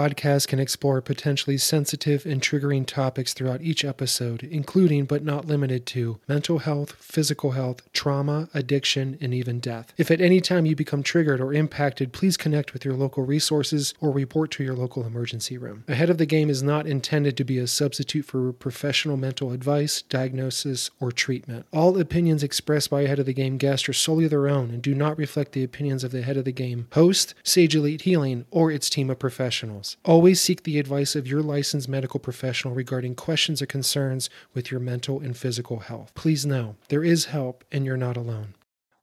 podcast can explore potentially sensitive and triggering topics throughout each episode, including but not limited to mental health, physical health, trauma, addiction, and even death. If at any time you become triggered or impacted, please connect with your local resources or report to your local emergency room. Ahead of the Game is not intended to be a substitute for professional mental advice, diagnosis, or treatment. All opinions expressed by Ahead of the Game guests are solely their own and do not reflect the opinions of the Ahead of the Game host, Sage Elite Healing, or its team of professionals. Always seek the advice of your licensed medical professional regarding questions or concerns with your mental and physical health. Please know there is help and you're not alone.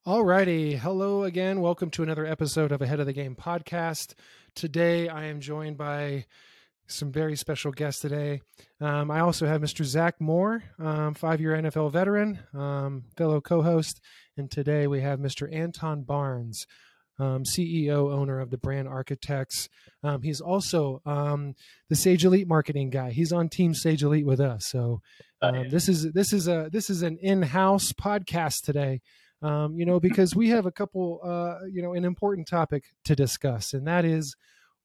Alrighty, hello again. Welcome to another episode of Ahead of the Game podcast. Today I am joined by some very special guests today. Um, I also have Mr. Zach Moore, um, five-year NFL veteran, um, fellow co-host, and today we have Mr. Antone Barnes, um, CEO owner of the brand Architects. Um, he's also um, the Sage Elite marketing guy. He's on Team Sage Elite with us. So um, oh, yeah. this is this is a this is an in-house podcast today. Um, you know, because we have a couple, uh, you know, an important topic to discuss, and that is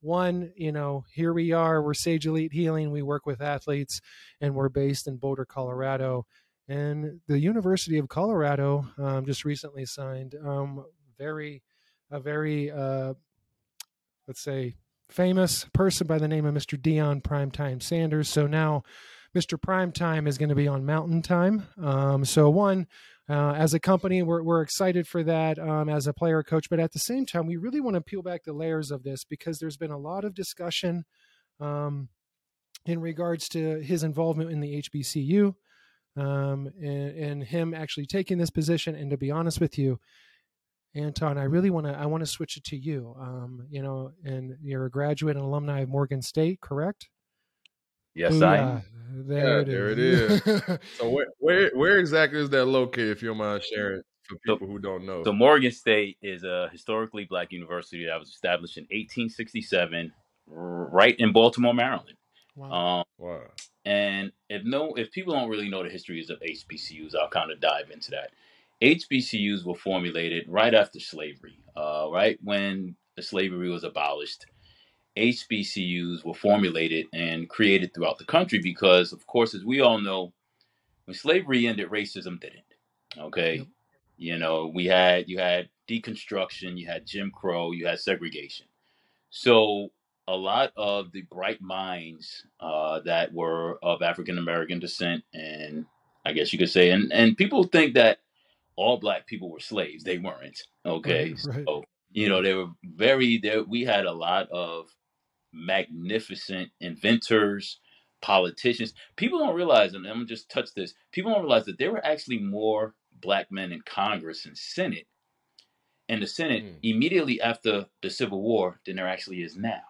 one, you know, here we are, we're Sage Elite Healing, we work with athletes, and we're based in Boulder, Colorado. And the University of Colorado um, just recently signed um, very a very uh, let's say famous person by the name of Mr. Deion Primetime Sanders. So now Mr. Primetime is going to be on Mountain Time. Um, so one, uh, as a company, we're, we're excited for that um, as a player coach, but at the same time, we really want to peel back the layers of this because there's been a lot of discussion um, in regards to his involvement in the HBCU um, and, and him actually taking this position. And to be honest with you, Antone, I really want to I want to switch it to you. Um, you know, and you're a graduate and alumni of Morgan State, correct? Yes, Ooh, I am. There, yeah, it, there is. it is. so where, where where exactly is that located? If you don't mind sharing for people so, who don't know. So Morgan State is a historically black university that was established in 1867, right in Baltimore, Maryland. Wow. Um, wow. And if no, if people don't really know the histories of HBCUs, I'll kind of dive into that. HBCUs were formulated right after slavery, uh, right when the slavery was abolished. HBCUs were formulated and created throughout the country because, of course, as we all know, when slavery ended, racism didn't. Okay, yep. you know we had you had deconstruction, you had Jim Crow, you had segregation. So a lot of the bright minds uh, that were of African American descent, and I guess you could say, and and people think that all black people were slaves. They weren't. Okay. Right, right. So, you know, they were very there. We had a lot of magnificent inventors, politicians. People don't realize, and I'm gonna just touch this. People don't realize that there were actually more black men in Congress and Senate and the Senate mm. immediately after the Civil War than there actually is now.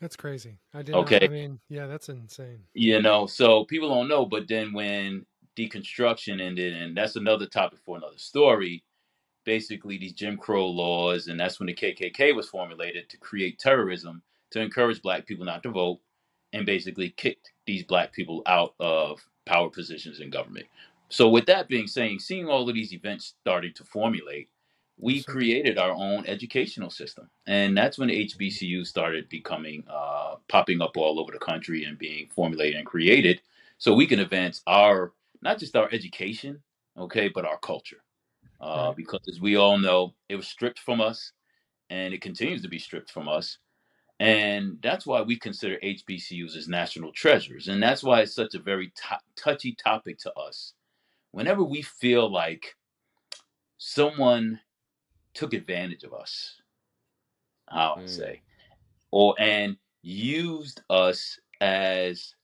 That's crazy. I did. Okay. Not, I mean, yeah, that's insane. You know, so people don't know, but then when deconstruction ended, and that's another topic for another story. Basically, these Jim Crow laws, and that's when the KKK was formulated to create terrorism to encourage black people not to vote, and basically kicked these black people out of power positions in government. So, with that being saying, seeing all of these events starting to formulate, we created our own educational system, and that's when HBCUs started becoming uh, popping up all over the country and being formulated and created, so we can advance our not just our education, okay, but our culture. Uh, right. Because as we all know, it was stripped from us and it continues to be stripped from us. And that's why we consider HBCUs as national treasures. And that's why it's such a very t- touchy topic to us. Whenever we feel like someone took advantage of us, how mm. Say, or and used us as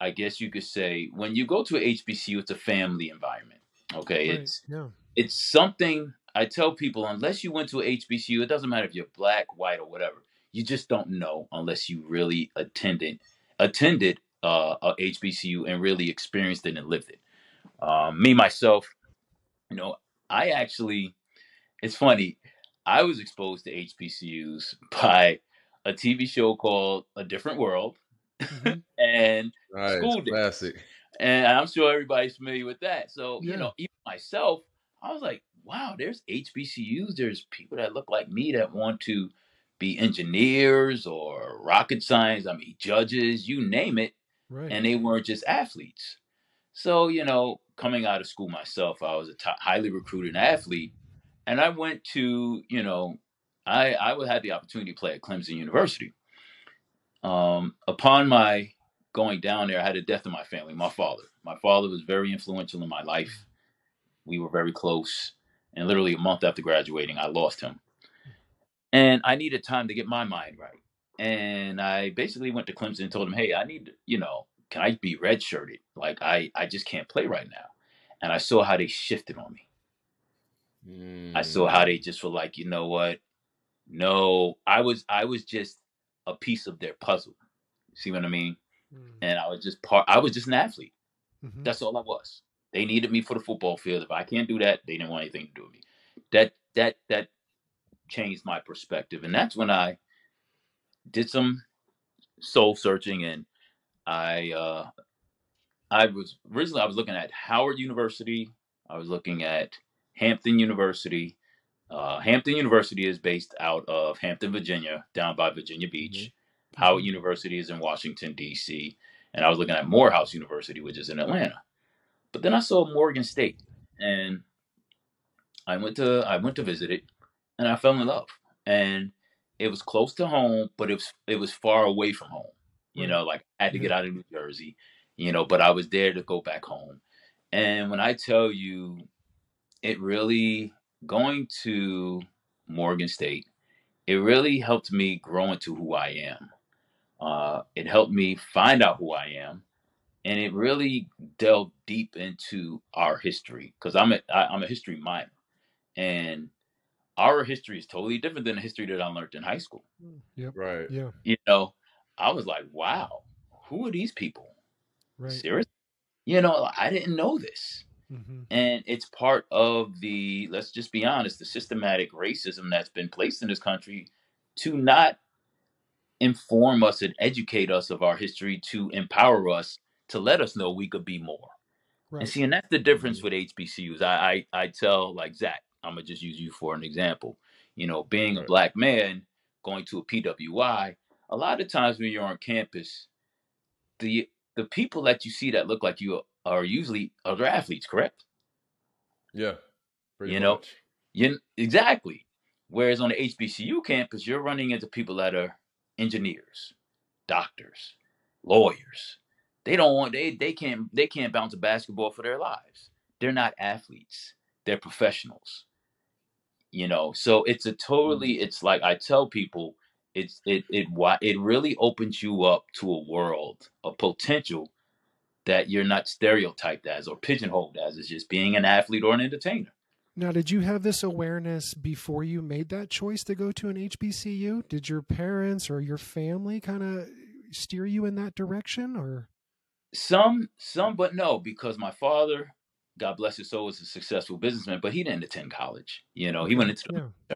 I guess you could say when you go to a HBCU, it's a family environment. Okay, right. it's yeah. it's something I tell people unless you went to a HBCU, it doesn't matter if you're black, white, or whatever. You just don't know unless you really attended attended uh, a HBCU and really experienced it and lived it. Um, me myself, you know, I actually, it's funny. I was exposed to HBCUs by a TV show called A Different World mm-hmm. and School Daze. Classic. And I'm sure everybody's familiar with that. So, yeah. you know, even myself, I was like, wow, there's HBCUs. There's people that look like me that want to be engineers or rocket science. I mean, judges, you name it, Right. and they weren't just athletes. So you know, coming out of school myself, I was a highly recruited athlete, and I went to you know, I I would had the opportunity to play at Clemson University. Um, upon my going down there, I had a death in my family. My father, my father was very influential in my life. We were very close, and literally a month after graduating, I lost him, and I needed time to get my mind right. And I basically went to Clemson and told him, "Hey, I need you know." Can I be redshirted? Like I, I just can't play right now. And I saw how they shifted on me. I saw Mm. how they just were like, you know what? No, I was I was just a piece of their puzzle. See what I mean? Mm. And I was just part I was just an athlete. Mhm. That's all I was. They needed me for the football field. If I can't do that, they didn't want anything to do with me. That that that changed my perspective. And that's when I did some soul searching and I uh I was originally I was looking at Howard University. I was looking at Hampton University. Uh, Hampton University is based out of Hampton, Virginia, down by Virginia Beach. Howard Mhm. University is in Washington D.C. And I was looking at Morehouse University, which is in Atlanta. But then I saw Morgan State, and I went to I went to visit it, and I fell in love. And it was close to home, but it was it was far away from home. You know, like I had to get out of New Jersey, you know, but I was there to go back home. And when I tell you, it really going to Morgan State, it really helped me grow into who I am. Uh, it helped me find out who I am, and it really delved deep into our history because I'm a I, I'm a history minor, and our history is totally different than the history that I learned in high school. Yep. Right. Yeah. You know, I was like, wow, who are these people? Right. Serious? You know, I didn't know this. Hmm And it's part of the, let's just be honest, the systematic racism that's been placed in this country to not inform us and educate us of our history, to empower us, to let us know we could be more. And Right. see, and that's the difference with HBCUs. I, I, I tell like Zach, I'm gonna just use you for an example. You know, being a black man going to a PWI, a lot of times when you're on campus, the the people that you see that look like you are usually other athletes, correct? Yeah. You know. You exactly. Whereas on the HBCU campus, you're running into people that are engineers, doctors, lawyers. They don't want they they can't they can't bounce a basketball for their lives. They're not athletes. They're professionals. You know, so it's a totally mm. it's like I tell people it's it it why it really opens you up to a world of potential that you're not stereotyped as or pigeonholed as as just being an athlete or an entertainer. Now, did you have this awareness before you made that choice to go to an HBCU? Did your parents or your family kind of steer you in that direction, or? Some, some, but no, because my father, God bless his soul, was a successful businessman, but he didn't attend college. You know, he went into the, Yeah.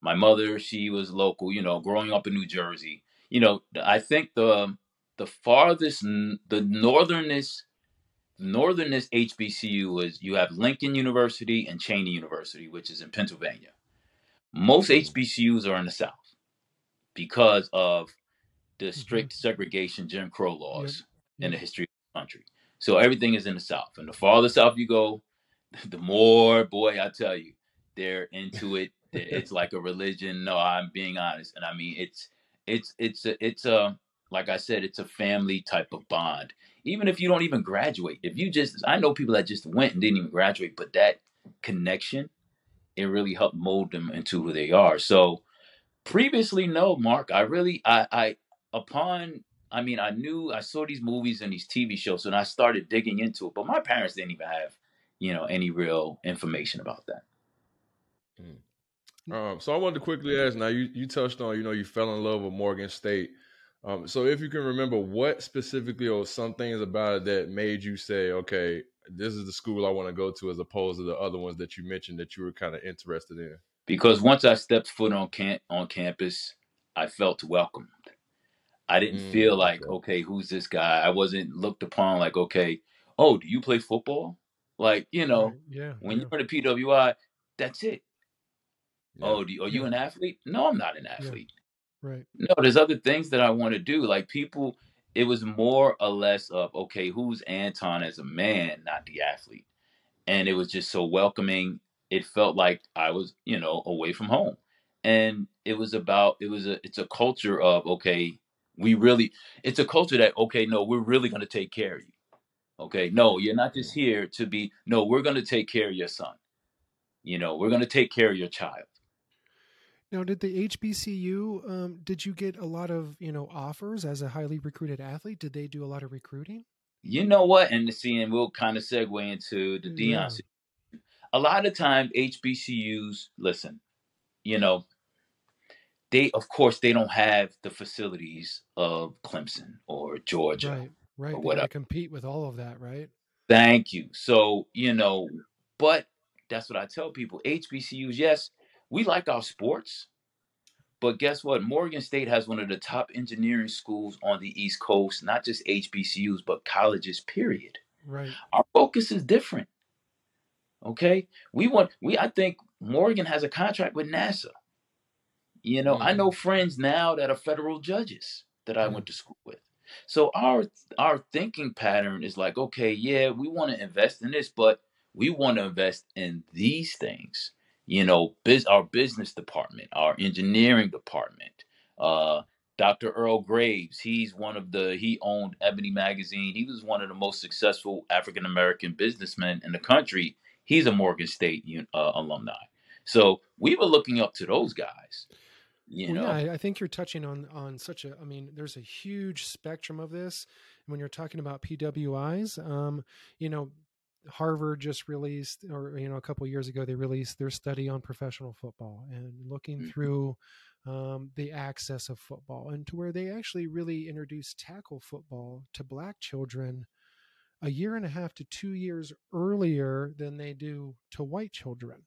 my mother. She was local. You know, growing up in New Jersey. You know, I think the the farthest, n- the northernest, northernest HBCU was you have Lincoln University and Cheyney University, which is in Pennsylvania. Most hmm. HBCUs are in the South because of the mm-hmm. strict segregation Jim Crow laws in the Yep. history of the country. So everything is in the South. And the farther south you go, the more, boy, I tell you, they're into it. It's like a religion. No, I'm being honest. And I mean, it's, it's, it's, a, it's a, like I said, it's a family type of bond. Even if you don't even graduate, if you just, I know people that just went and didn't even graduate, but that connection, it really helped mold them into who they are. So previously, no, Mark, I really, I, I, upon I mean, I knew I saw these movies and these TV shows, and I started digging into it. But my parents didn't even have, you know, any real information about that. Um, so I wanted to quickly ask. Now you you touched on you know you fell in love with Morgan State. Um, so if you can remember, what specifically or some things about it that made you say, okay, this is the school I want to go to, as opposed to the other ones that you mentioned that you were kind of interested in. Because once I stepped foot on camp on campus, I felt welcomed. I didn't Mm, feel like, okay. okay, who's this guy? I wasn't looked upon like, okay, oh, do you play football? Like, you know, Right. Yeah. when yeah. you're in a PWI, that's it. Yeah. Oh, do you, are you an athlete? No, I'm not an Yeah. athlete. Right. No, there's other things that I want to do. Like people, it was more or less of okay, who's Antone as a man, not the athlete, and it was just so welcoming. It felt like I was, you know, away from home, and it was about it was a it's a culture of okay, we really it's a culture that okay, no, we're really going to take care of you. Okay, no, you're not just here to be. No, we're going to take care of your son. You know, we're going to take care of your child. Now, did the HBCU? Um, did you get a lot of you know offers as a highly recruited athlete? Did they do a lot of recruiting? You know what? And see, and we'll kind of segue into the Deion. Yeah. A lot of time, HBCUs listen. You know, they of course they don't have the facilities of Clemson or Georgia. Right. Right. They got whatever. compete with all of that, right? Thank you. So, you know, but that's what I tell people. HBCUs, yes, we like our sports, but guess what? Morgan State has one of the top engineering schools on the East Coast, not just HBCUs, but colleges, period. Right. Our focus is different. Okay? We want we I think Morgan has a contract with NASA. You know, I know mm. friends now that are federal judges that I Yeah. went mm. to school with. So our our thinking pattern is like, okay, yeah, we want to invest in this, but we want to invest in these things. You know, biz, our business department, our engineering department. Uh, Dr. Earl Graves, he's one of the he owned Ebony magazine. He was one of the most successful African American businessmen in the country. He's a Morgan State un- uh, alumni. So we were looking up to those guys. You Well, know, yeah, I, I think you're touching on on such a. I mean, there's a huge spectrum of this. When you're talking about PWIs, um, you know, Harvard just released, or you know, a couple years ago, they released their study on professional football and looking Mhm. through um, the access of football, and to where they actually really introduced tackle football to Black children a year and a half to two years earlier than they do to white children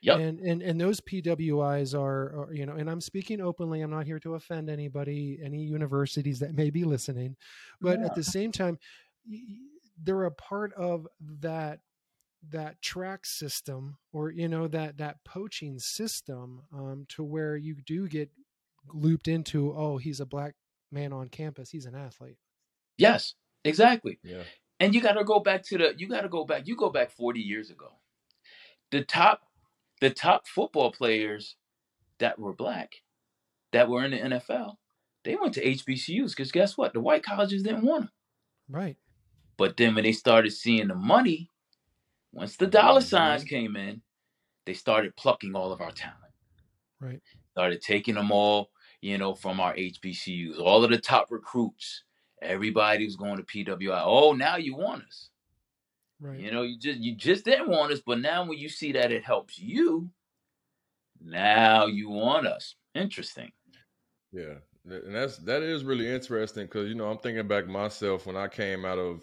Yep. and and and those PWIs are, are you know and I'm speaking openly I'm not here to offend anybody any universities that may be listening but Yeah. at the same time they're a part of that that track system or you know that that poaching system um, to where you do get looped into oh he's a black man on campus he's an athlete yes, exactly. Yeah. And you got to go back to the you got to go back. You go back 40 years ago. The top the top football players that were black that were in the NFL, they went to HBCUs because guess what? The white colleges didn't want them. right But then when they started seeing the money, once the dollar Mhm. signs came in, they started plucking all of our talent. right Started taking them all, you know, from our HBCUs, all of the top recruits. Everybody was going to PWI. Oh, now you want us. right You know, you just you just didn't want us, but now when you see that it helps you, now you want us. Interesting. Yeah, and that's that is really interesting because you know I'm thinking back myself when I came out of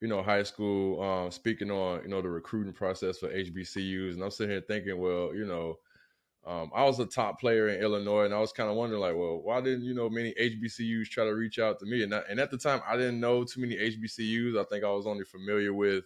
you know high school, um, speaking on you know the recruiting process for HBCUs, and I'm sitting here thinking, well, you know, um, I was a top player in Illinois, and I was kind of wondering like, well, why didn't you know many HBCUs try to reach out to me? And I, and at the time, I didn't know too many HBCUs. I think I was only familiar with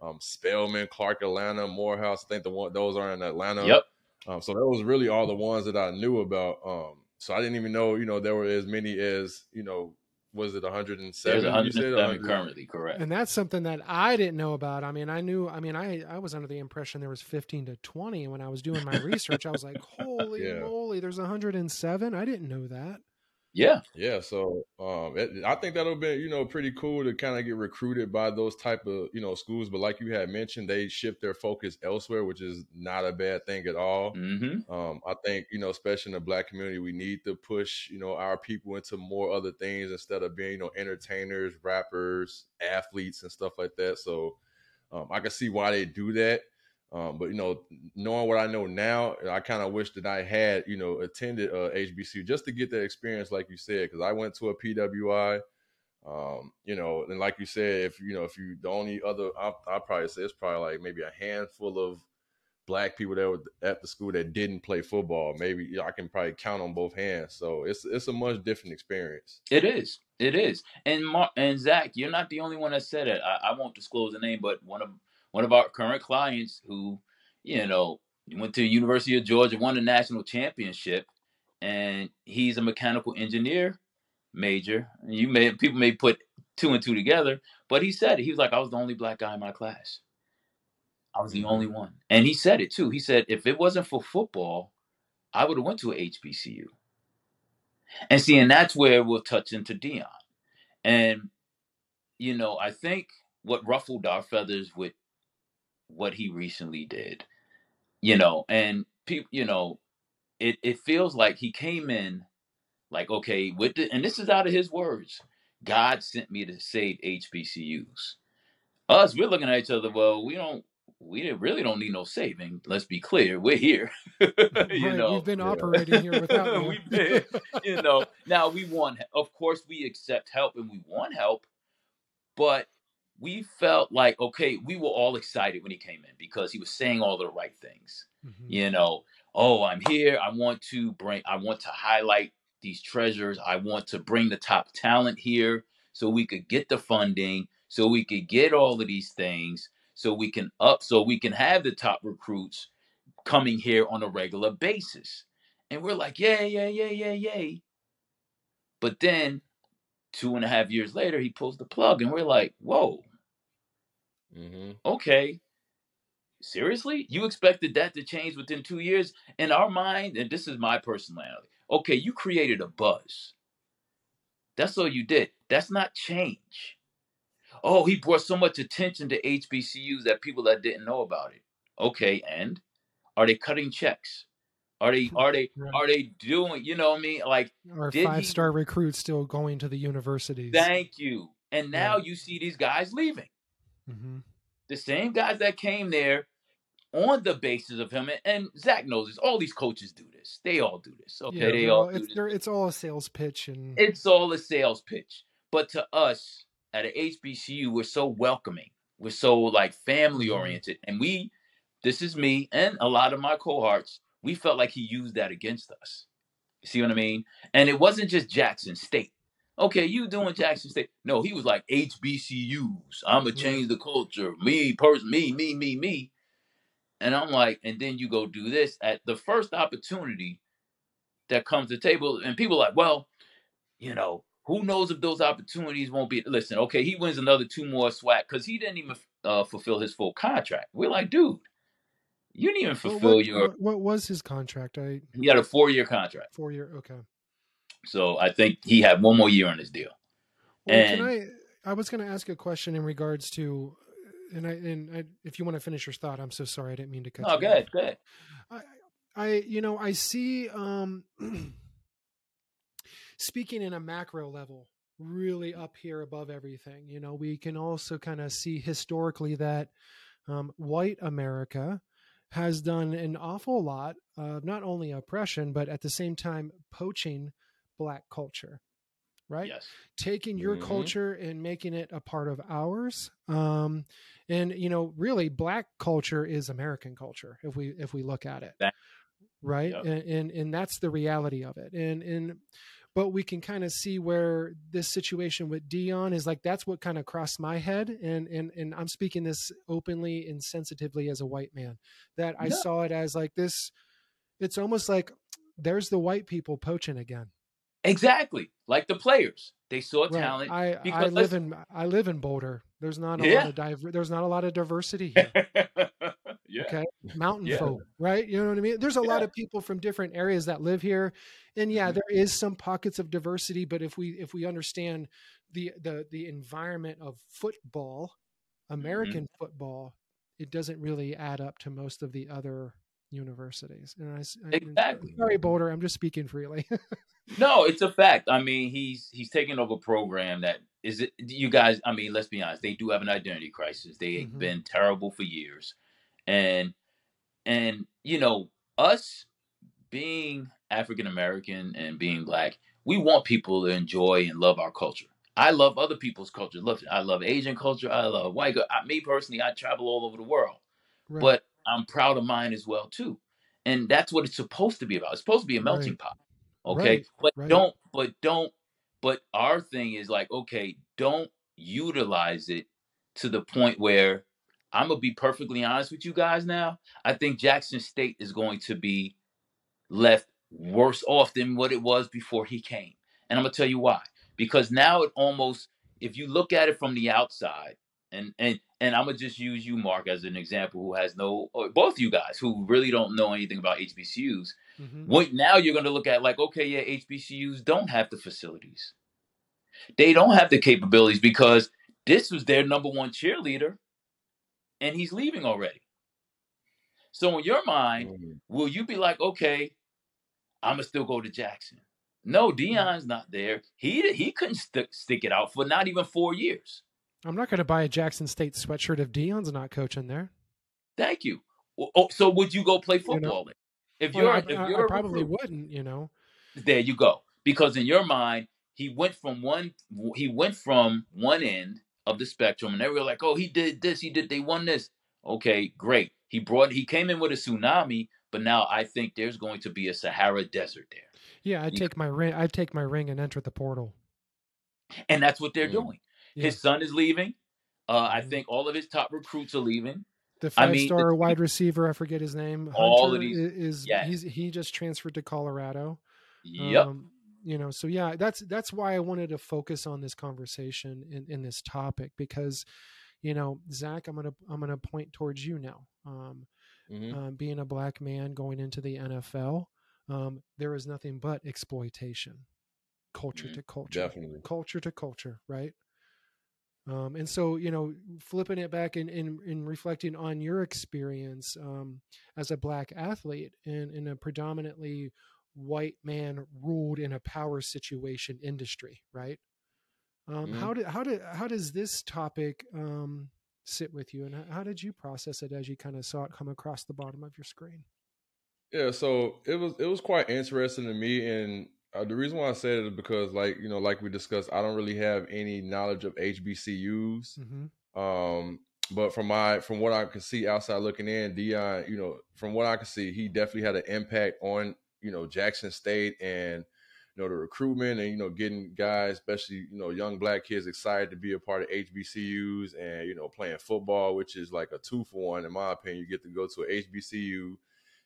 um, Spelman, Clark, Atlanta, Morehouse. I think the one those are in Atlanta. Yep. Um, so that was really all the ones that I knew about. Um, so I didn't even know, you know, there were as many as, you know, was it 107? There's you said 107 currently, correct. and that's something that I didn't know about. I mean, I knew. I mean, I I was under the impression there was 15 to 20, and when I was doing my research, I was like, "Holy Yeah. moly, there's 107!" I didn't know that. Yeah. Yeah, so um, it, I think that'll be you know pretty cool to kind of get recruited by those type of you know schools. But like you had mentioned, they shift their focus elsewhere, which is not a bad thing at all. Mm-hmm. Um, I think you know, especially in the black community, we need to push you know our people into more other things instead of being you know entertainers, rappers, athletes, and stuff like that. So um, I can see why they do that. Um, but you know, knowing what I know now, I kind of wish that I had you know attended uh, HBCU just to get that experience, like you said, because I went to a PWI. Um, you know, and like you said, if you know, if you the only other, I I probably say it's probably like maybe a handful of black people that were at the school that didn't play football. Maybe you know, I can probably count on both hands. So it's it's a much different experience. It is. It is. And Mar- and Zach, you're not the only one that said it. I, I won't disclose the name, but one of one of our current clients who, you know, went to the University of Georgia, won the national championship, and he's a mechanical engineer major. You may people may put two and two together, but he said it. He was like, I was the only black guy in my class. I was the Mm-hmm. only one, and he said it too. He said, if it wasn't for football, I would have went to a HBCU. And see, and that's where we'll touch into Deion. And you know, I think what ruffled our feathers with what he recently did, you know, and people, you know, it it feels like he came in like, okay, with the, and this is out of his words. God sent me to save HBCUs. Us, we're looking at each other. Well, we don't, we really don't need no saving. Let's be clear, we're here. you right, know, we've been Yeah. operating here without you. We've been, you know. Now we want, of course, we accept help and we want help, but we felt like okay, we were all excited when he came in because he was saying all the right things. Mhm. You know, oh, I'm here. I want to bring. I want to highlight these treasures. I want to bring the top talent here so we could get the funding, so we could get all of these things, so we can up, so we can have the top recruits coming here on a regular basis. And we're like, yeah yeah yeah yeah yeah But then two and a half years later, he pulls the plug, and we're like, whoa, Mm-hmm. okay. Seriously? You expected that to change within two years? In our mind, and this is my personality, okay, you created a buzz. That's all you did. That's not change. Oh, he brought so much attention to HBCUs that people that didn't know about it. Okay, and are they cutting checks? Are they are they are they doing, you know what I mean? Like he- five star recruits still going to the universities. Thank you. And now Yeah. you see these guys leaving. hmm The same guys that came there on the basis of him. And, and Zach knows this. All these coaches do this. They all do this. Okay. Yeah, they all it's, this. it's all a sales pitch, and It's all a sales pitch. But to us at a HBCU, we're so welcoming. We're so like family oriented. And we, this is me and a lot of my cohorts, we felt like he used that against us. You see what I mean? And it wasn't just Jackson State. Okay, you doing Jackson State. No, he was like HBCUs. I'ma change the culture. Me, person, me, me, me, me. And I'm like, and then you go do this at the first opportunity that comes to the table, and people are like, well, you know, who knows if those opportunities won't be? Listen, okay, he wins another two more SWAC because he didn't even uh, fulfill his full contract. We're like, dude, you didn't even fulfill what, your. what, what was his contract? I He had a four year contract, four year. Okay. so I think he had one more year on his deal. Well, And- can I? I was going to ask a question in regards to, and I and I, if you want to finish your thought, I'm so sorry, I didn't mean to cut. No, you go off. ahead, go ahead. I, I, you know, I see. um Speaking in a macro level, really up here above everything. You know, we can also kind of see historically that um, white America has done an awful lot of not only oppression, but at the same time poaching black culture. Right Yes, taking your Mhm. culture and making it a part of ours um and you know really black culture is american culture if we if we look at it That- right Yep. and, and and that's the reality of it and and but we can kind of see where this situation with deion is like that's what kind of crossed my head and and and i'm speaking this openly and sensitively as a white man that i Yeah. saw it as like this it's almost like there's the white people poaching again exactly. Like the players, they saw Right. talent. I, I live in I live in Boulder. There's not a Yeah. lot of diver, there's not a lot of diversity here. Yeah, Okay, mountain Yeah. folk, right? You know what I mean? There's a lot of people from different areas that live here, and yeah, Mhm. there is some pockets of diversity. But if we if we understand the the the environment of football, Mm-hmm. American football, it doesn't really add up to most of the other universities. And I, Exactly. sorry, Boulder, I'm just speaking freely. No, it's a fact. I mean, he's he's taking over a program that is it you guys, I mean, let's be honest, they do have an identity crisis. They've Mhm. been terrible for years. And and you know, us being African American and being black, we want people to enjoy and love our culture. I love other people's culture. Love I love Asian culture. I love white. cul- I, me personally, I travel all over the world Right. but I'm proud of mine as well too. And that's what it's supposed to be about. It's supposed to be a melting Right. pot. Okay. Right, But don't but don't but our thing is like, okay, don't utilize it to the point where I'm gonna be perfectly honest with you guys now. I think Jackson State is going to be left worse off than what it was before he came. And I'm gonna tell you why. Because now it almost, if you look at it from the outside, and and and I'm gonna just use you, Mark, as an example, who has no, or both you guys who really don't know anything about HBCUs. Mhm. What now you're gonna look at like, okay, yeah, HBCUs don't have the facilities, they don't have the capabilities because this was their number one cheerleader, and he's leaving already. So in your mind, Mhm. will you be like, okay, I'm gonna still go to Jackson? No, Deion's not there. He he couldn't stick stick it out for not even four years. I'm not going to buy a Jackson State sweatshirt if Deion's not coaching there. Thank you. Oh, so would you go play You know, football then? If Well, you're I, if you're I a probably recruit, wouldn't, you know. there you go. Because in your mind, he went from one he went from one end of the spectrum, and they were like, "Oh, he did this, he did, they won this." Okay, great. He brought he came in with a tsunami, but now I think there's going to be a Sahara desert there, Yeah, I'd take my ring. I'd take my ring and enter the portal. and that's what they're Mm. doing. Yeah. His son is leaving. Uh, I Mhm. think all of his top recruits are leaving. The I five mean, star wide receiver, I forget his name. All of these- i- is yeah. he's he just transferred to Colorado. Yep. Um, you know, so yeah, that's that's why I wanted to focus on this conversation in, in this topic because, you know, Zach, I'm gonna I'm gonna point towards you now. Um, Mhm. um, being a black man going into the NFL, um, there is nothing but exploitation, culture Mhm. to culture, Definitely. culture to culture, right? Um, and so, you know, flipping it back and, and, and reflecting on your experience um, as a black athlete in, in a predominantly white man ruled in a power situation industry, right? Um, Mhm. How did how did how does this topic um, sit with you, and how- did you process it as you kind of saw it come across the bottom of your screen? Yeah, so it was it was quite interesting to me, and uh, the reason why I said it is because, like you know, like we discussed, I don't really have any knowledge of HBCUs. Mm-hmm. Um, but from my from what I can see outside looking in, Deion, you know, from what I can see, he definitely had an impact on you know Jackson State and you know the recruitment and you know getting guys, especially you know young black kids, excited to be a part of HBCUs and you know playing football, which is like a two for one in my opinion. You get to go to a HBCU,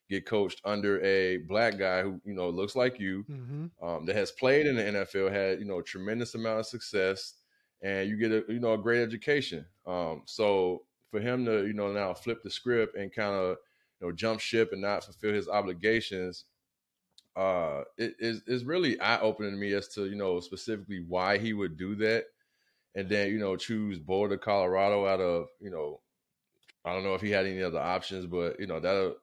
get coached under a black guy who you know looks like you, Mm-hmm. um, that has played in the NFL, had you know a tremendous amount of success, and you get a you know a great education. Um, so for him to you know now flip the script and kind of you know jump ship and not fulfill his obligations, uh, it is is really eye opening to me as to you know specifically why he would do that, and then you know choose Boulder, Colorado out of you know I don't know if he had any other options, but you know that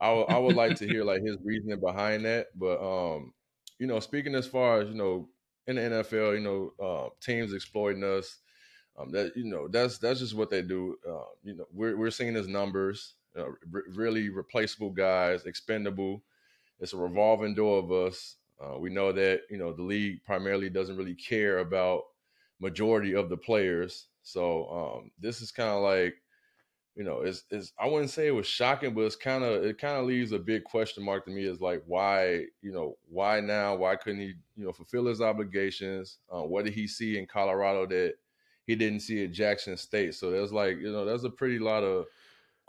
I would- I would like to hear like his reasoning behind that. But um, you know, speaking as far as you know in the NFL, you know, uh, teams exploiting us. Um, that you know, that's that's just what they do. Uh, you know, we're we're seeing his numbers, uh, re- really replaceable guys, expendable. It's a revolving door of us. Uh, we know that you know the league primarily doesn't really care about majority of the players. So um, this is kind of like you know, it's, it's I wouldn't say it was shocking, but it's kind of it kind of leaves a big question mark to me. Is like why you know why now? Why couldn't he you know fulfill his obligations? Uh, what did he see in Colorado that he didn't see at Jackson State? So there's like you know there's a pretty lot of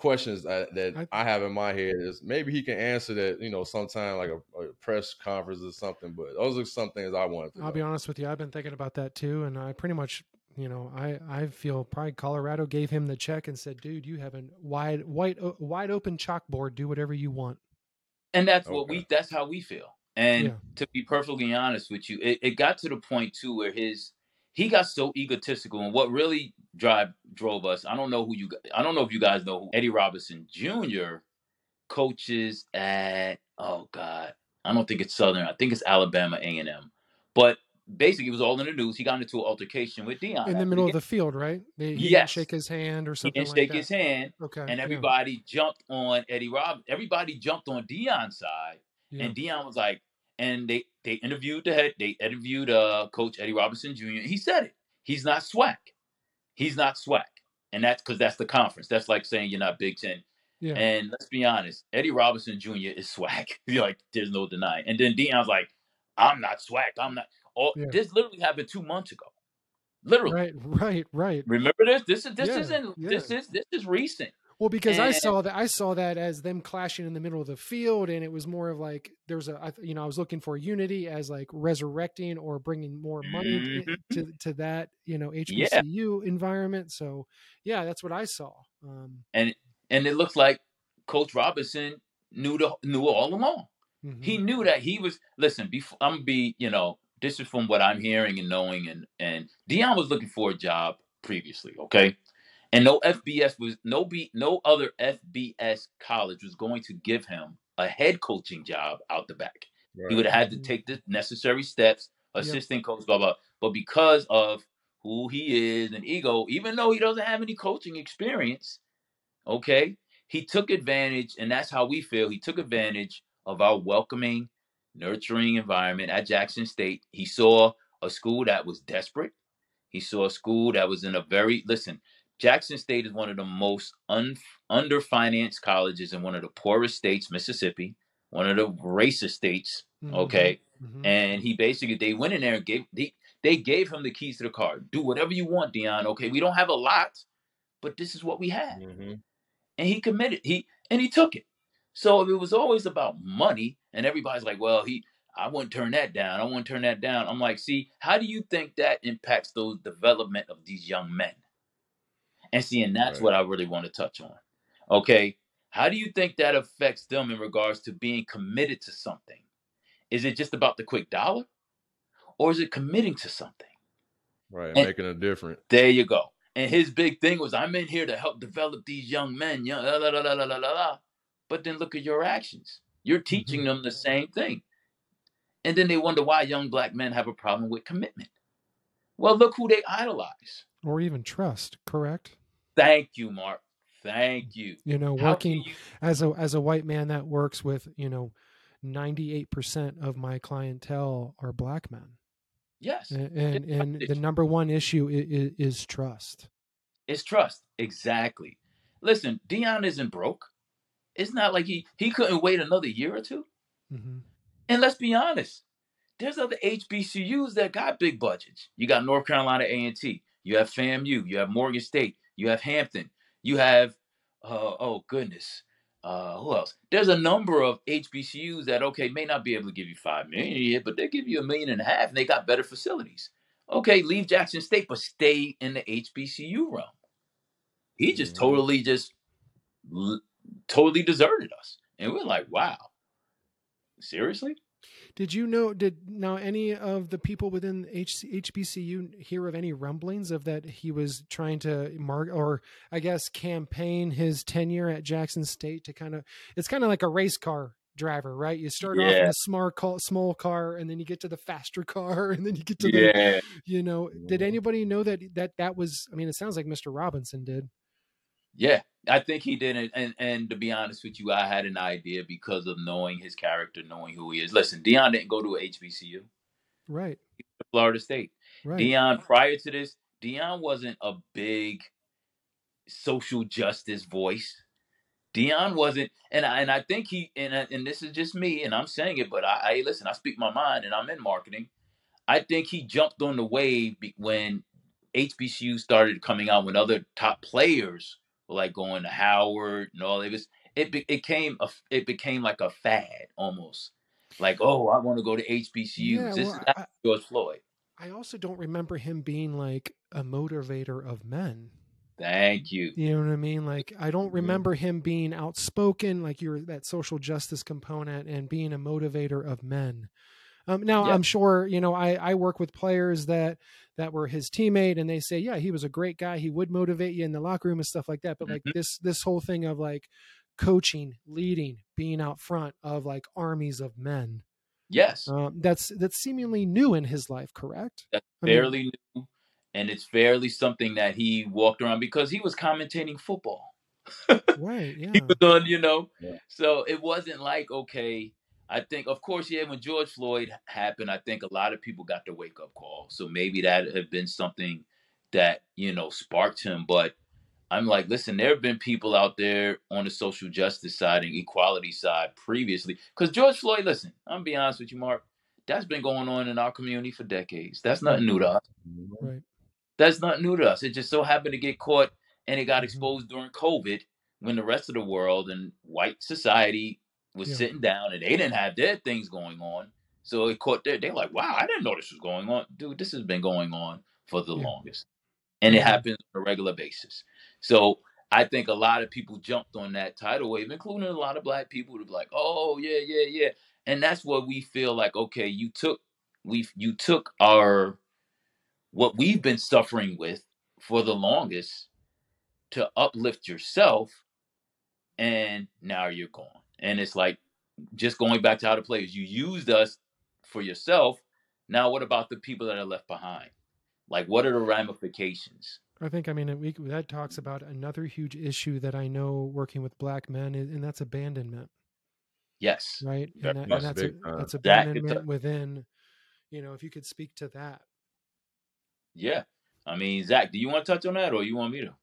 questions that, that I- I, have in my head. Is maybe he can answer that you know sometime like a, a press conference or something. But those are some things I wanted to I'll know. be honest with you. I've been thinking about that too, and I pretty much, you know, I I feel probably Colorado gave him the check and said, "Dude, you have a wide, white, wide open chalkboard. Do whatever you want." and that's what we that's how we feel and Yeah. to be perfectly honest with you it, it got to the point too where his he got so egotistical and what really drive drove us i don't know who you i don't know if you guys know who eddie robinson jr coaches at oh god i don't think it's southern i think it's alabama a&m but basically it was all in the news he got into an altercation with deion In the middle of the field, right? They, he didn't Yes. shake his hand or he something didn't like shake that. his hand Okay, and yeah, everybody jumped on eddie rob everybody jumped on deion's side yeah. and Deion was like, and they they interviewed the head, they interviewed uh Coach Eddie Robinson Jr. He said it. He's not SWAC. He's not SWAC, and that's because that's the conference. That's like saying you're not Big Ten. yeah. And let's be honest, Eddie Robinson Jr. is SWAC. You're like, there's no denying. And then Deion's like, I'm not SWAC. I'm not. Oh, Yeah. this literally happened two months ago. Literally. right, right, right. Remember this? This is this Yeah, isn't this is this is recent. Well, because I saw that I saw that as them clashing in the middle of the field, and it was more of like there's a you know I was looking for unity as like resurrecting or bringing more money i- to to that you know Yeah. HBCU environment. So yeah, that's what I saw. Um, and and it looked like Coach Robinson knew the knew all along. mhm. He knew that he was listen. Before I'm gonna be, you know, this is from what I'm hearing and knowing, and and Deion was looking for a job previously, okay, and no FBS was no be no other FBS college was going to give him a head coaching job out the back. He would have had to take the necessary steps, Yep. assistant coach, blah blah. But because of who he is and ego, even though he doesn't have any coaching experience, okay, he took advantage, and that's how we feel. He took advantage of our welcoming, nurturing environment at Jackson State. He saw a school that was desperate. He saw a school that was in a very listen. Jackson State is one of the most un, underfinanced colleges in one of the poorest states, Mississippi, one of the racist states. Mhm. Okay, Mhm. and he basically they went in there and gave they, they gave him the keys to the car. Do whatever you want, Deion. Okay, we don't have a lot, but this is what we have Mhm. and he committed he and he took it so it was always about money and everybody's like well he i wouldn't turn that down i wouldn't turn that down i'm like see how do you think that impacts those development of these young men and see, and that's right. what I really want to touch on. Okay. How do you think that affects them in regards to being committed to something? Is it just about the quick dollar? Or is it committing to something? Right, and making a difference. There you go. And his big thing was, I'm in here to help develop these young men, young, la, la, la, la, la, la, la. But then look at your actions. You're teaching mm-hmm. them the same thing. And then they wonder why young black men have a problem with commitment. Well, look who they idolize. Or even trust, correct? Thank you, Mark. Thank you. You know, working you- as a as a white man that works with you know. 98% of my clientele are black men. yes, And and, and the number one issue is, is trust. it's trust. Exactly. Listen, Deion isn't broke. It's not like he he couldn't wait another year or two. hmm And let's be honest, there's other HBCUs that got big budgets. You got North Carolina A&T, you have FAMU, you have Morgan State, you have Hampton, you have uh, oh goodness, uh, who else? There's a number of HBCUs that okay may not be able to give you five million a year, but they give you a million and a half, and they got better facilities. Okay, leave Jackson State, but stay in the HBCU realm. He just Mhm. totally just totally deserted us, and we're like, wow, seriously? Did you know? Did now any of the people within H, HBCU hear of any rumblings of that he was trying to mark or I guess campaign his tenure at Jackson State to kind of? It's kind of like a race car driver, right? You start off in a small car, small car, and then you get to the faster car, and then you get to the you know. Did anybody know that that that was? I mean, it sounds like Mr. Robinson did. Yeah, I think he did it. And and to be honest with you, I had an idea because of knowing his character, knowing who he is. Listen, Deion didn't go to HBCU, Right. Florida State. Right. Deion, prior to this, Deion wasn't a big social justice voice. Deion wasn't, and I, and I think he and I- and this is just me, and I'm saying it, but I, I listen. I speak my mind, and I'm in marketing. I think he jumped on the wave when HBCU started coming out, when other top players like going to Howard and all. It was it be, it came a, it became like a fad almost, like oh I want to go to HBCUs. Yeah, this well, is George Floyd. I also don't remember him being like a motivator of men. Thank you. You know what I mean? Like I don't Mhm. remember him being outspoken, like you're that social justice component and being a motivator of men. Um, now Yeah. I'm sure you know I I work with players that that were his teammate and they say yeah he was a great guy he would motivate you in the locker room and stuff like that but like Mhm. this this whole thing of like coaching leading being out front of like armies of men Yes, um, that's that's seemingly new in his life correct that's I mean- fairly new, and it's fairly something that he walked around because he was commentating football. right yeah He was on, you know. Yeah. So it wasn't like okay. I think, of course, yeah. When George Floyd happened, I think a lot of people got the wake up call. So maybe that had been something that you know sparked him. But I'm like, listen, there have been people out there on the social justice side and equality side previously. Because George Floyd, listen, I'm be honest with you, Mark. That's been going on in our community for decades. That's nothing new to us. Right That's not new to us. It just so happened to get caught and it got Mhm. exposed during COVID when the rest of the world and white society was Yeah. sitting down and they didn't have their things going on. So it caught their they're like, wow, I didn't know this was going on. Dude, this has been going on for the Yeah. longest. And it mm-hmm. happens on a regular basis. So I think a lot of people jumped on that tidal wave, including a lot of black people to be like, oh yeah, yeah, yeah. And that's what we feel like, okay, you took we you took our what we've been suffering with for the longest to uplift yourself and now you're gone and it's like just going back to how to play is you used us for yourself now what about the people that are left behind like what are the ramifications I think I mean we that talks about another huge issue that I know working with black men, is, and that's abandonment, yes right? Yeah, and, that, and that's that's big a, time. that's That- abandonment within. You know, if you could speak to that. yeah i mean zach do you want to touch on that or you want me to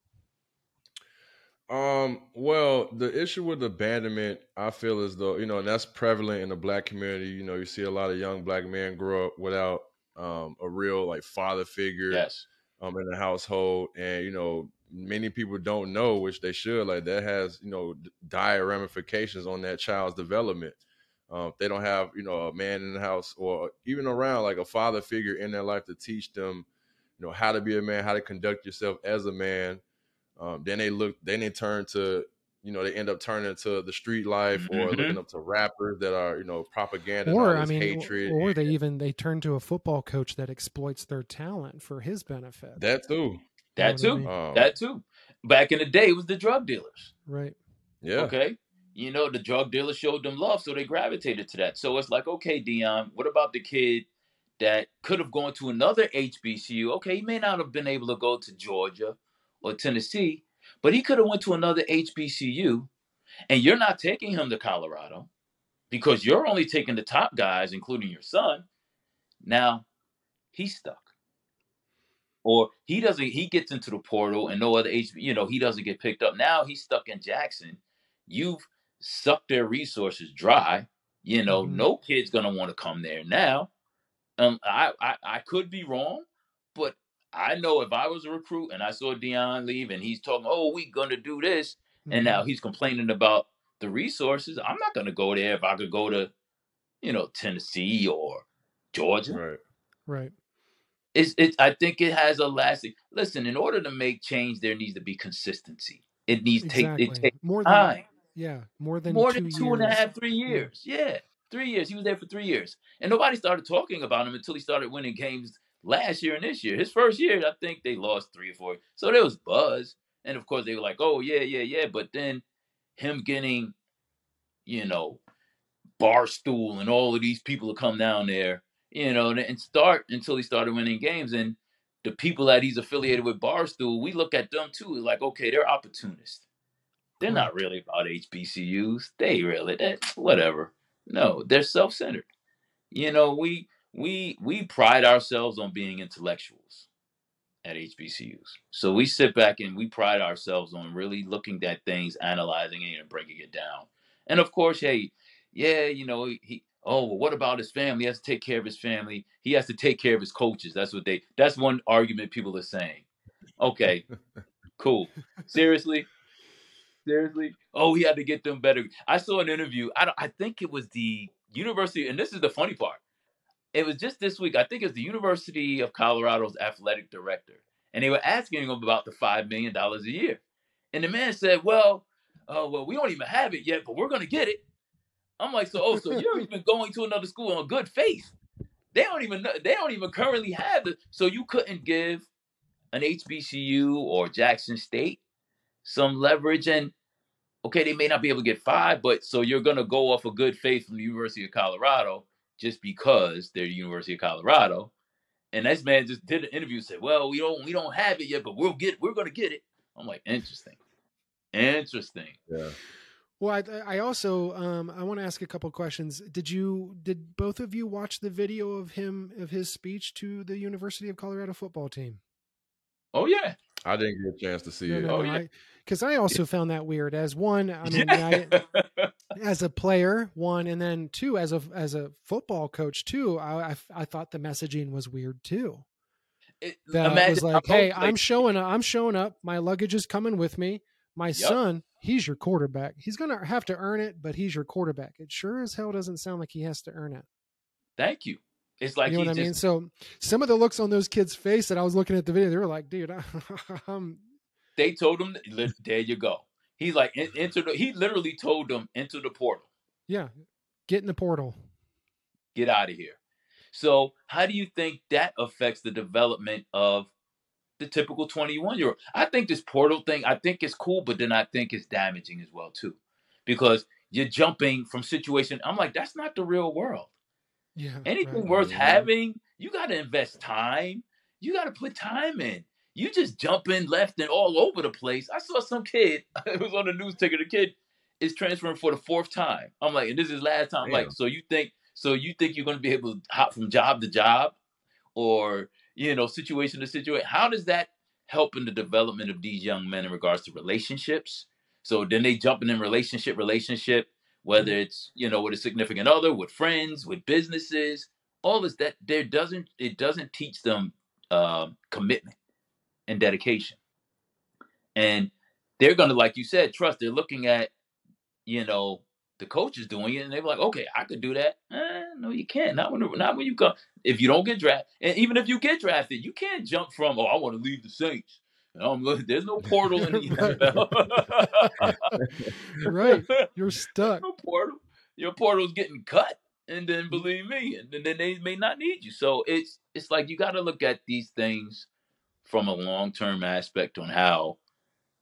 Um, well, the issue with abandonment, I feel as though, you know, and that's prevalent in the black community. You know, you see a lot of young black men grow up without um a real like father figure yes um in the household. And, you know, many people don't know, which they should, like that has, you know, dire ramifications on that child's development. Um, they don't have, you know, a man in the house or even around like a father figure in their life to teach them, you know, how to be a man, how to conduct yourself as a man. Um, then they look, then they turn to, you know, they end up turning to the street life or Mhm. looking up to rappers that are, you know, propaganda, or all I mean, hatred. or they even they turn to a football coach that exploits their talent for his benefit. that too. that You know too what I Um, that too back in the day it was the drug dealers right. yeah. Okay. You know, the drug dealer showed them love, so they gravitated to that. So it's like, okay, Deion, what about the kid that could have gone to another HBCU? Okay, he may not have been able to go to Georgia or Tennessee, but he could have went to another HBCU, and you're not taking him to Colorado because you're only taking the top guys, including your son. Now he's stuck. Or he doesn't he gets into the portal and no other H you know, he doesn't get picked up. Now he's stuck in Jackson. You've sucked their resources dry. You know, Mhm. no kid's gonna want to come there now. Um, I, I I could be wrong, but I know if I was a recruit and I saw Deion leave and he's talking, oh, we're gonna do this, and now Mhm. he's complaining about the resources. I'm not gonna go there if I could go to, you know, Tennessee or Georgia Right. right. it's it I think it has a lasting listen, in order to make change, there needs to be consistency. It needs take Exactly. it takes more than time. yeah, more than More two than two and a half, three years. Yeah. Three years. He was there for three years. And nobody started talking about him until he started winning games last year and this year. His first year, I think they lost three or four. So there was buzz. And of course they were like, oh yeah, yeah, yeah. But then him getting, you know, Barstool and all of these people to come down there, you know, and- start until he started winning games. And the people that he's affiliated with Barstool, we look at them too, like, okay, they're opportunists. They're not really about HBCUs. They really that whatever. No, they're self-centered. You know, we we we pride ourselves on being intellectuals at HBCUs. So we sit back and we pride ourselves on really looking at things, analyzing it, and breaking it down. And of course, hey, yeah, you know, he oh, well, what about his family? He has to take care of his family. He has to take care of his coaches. That's what they that's one argument people are saying. Okay, cool. Seriously? Seriously? Oh, he had to get them better. I saw an interview. I I think it was the University, and this is the funny part. It was just this week. I think it's the University of Colorado's athletic director, and they were asking him about the five million dollars a year, and the man said, "Well, uh, well, we don't even have it yet, but we're gonna get it." I'm like, "So, oh, so you're even going to another school on good faith? They don't even know, they don't even currently have it. So you couldn't give an HBCU or Jackson State some leverage and okay, they may not be able to get five, but so you're gonna go off of good faith from the University of Colorado just because they're the University of Colorado. And this man just did an interview and said, Well, we don't we don't have it yet, but we'll get we're gonna get it. I'm like, interesting. Interesting. Yeah. Well, I, I also um, I want to ask a couple questions. Did you did both of you watch the video of him of his speech to the University of Colorado football team? Oh yeah. I didn't get a chance to see No, it. no, Oh, no. yeah. Because I, also found that weird. As one, I mean, I, as a player, one, and then two, as a as a football coach too. I I, I thought the messaging was weird too. It- That imagine was like, hey, I'm showing up. I'm showing up. My luggage is coming with me. My son he's your quarterback. He's going to have to earn it, but he's your quarterback. It sure as hell doesn't sound like he has to earn it. Thank you. It's like you know what I mean. So some of the looks on those kids' face that I was looking at the video, they were like, "Dude, I'm." They told him, "There you go." He's like, "Enter the." He literally told them, "Enter the portal." Yeah, get in the portal. Get out of here. So, how do you think that affects the development of the typical 21 year old? I think this portal thing, I think it's cool, but then I think it's damaging as well too, because you're jumping from situation. I'm like, that's not the real world. Yeah. Anything right. worth having, you got to invest time. You got to put time in. You just jumping left and all over the place. I saw some kid. It was on the news ticker. The kid is transferring for the fourth time. I'm like, and this is last time. I'm like, so you think so you think you're going to be able to hop from job to job, or you know, situation to situation? How does that help in the development of these young men in regards to relationships? So then they jumping in relationship, relationship, whether it's you know with a significant other, with friends, with businesses, all this that there doesn't it doesn't teach them uh, commitment and dedication, and they're gonna like you said trust. They're looking at you know the coach is doing it, and they're like, okay, I could do that. Eh, no, you can't. Not when not when you come. If you don't get drafted, and even if you get drafted, you can't jump from oh I want to leave the Saints. Um, there's no portal in the NFL. right, you're stuck. No portal. Your portal's getting cut, and then believe me, and then they may not need you. So it's it's like you got to look at these things from a long term aspect on how,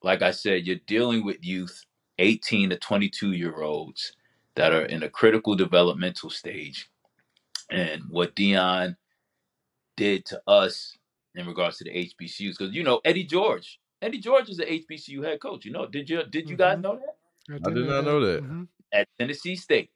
like I said, you're dealing with youth 18 to 22 year olds that are in a critical developmental stage. And what Deion did to us in regards to the HBCUs, because you know Eddie George, Eddie George is the HBCU head coach. You know, did you did you guys Mhm. know that I, I did not know that. Mhm. at Tennessee State?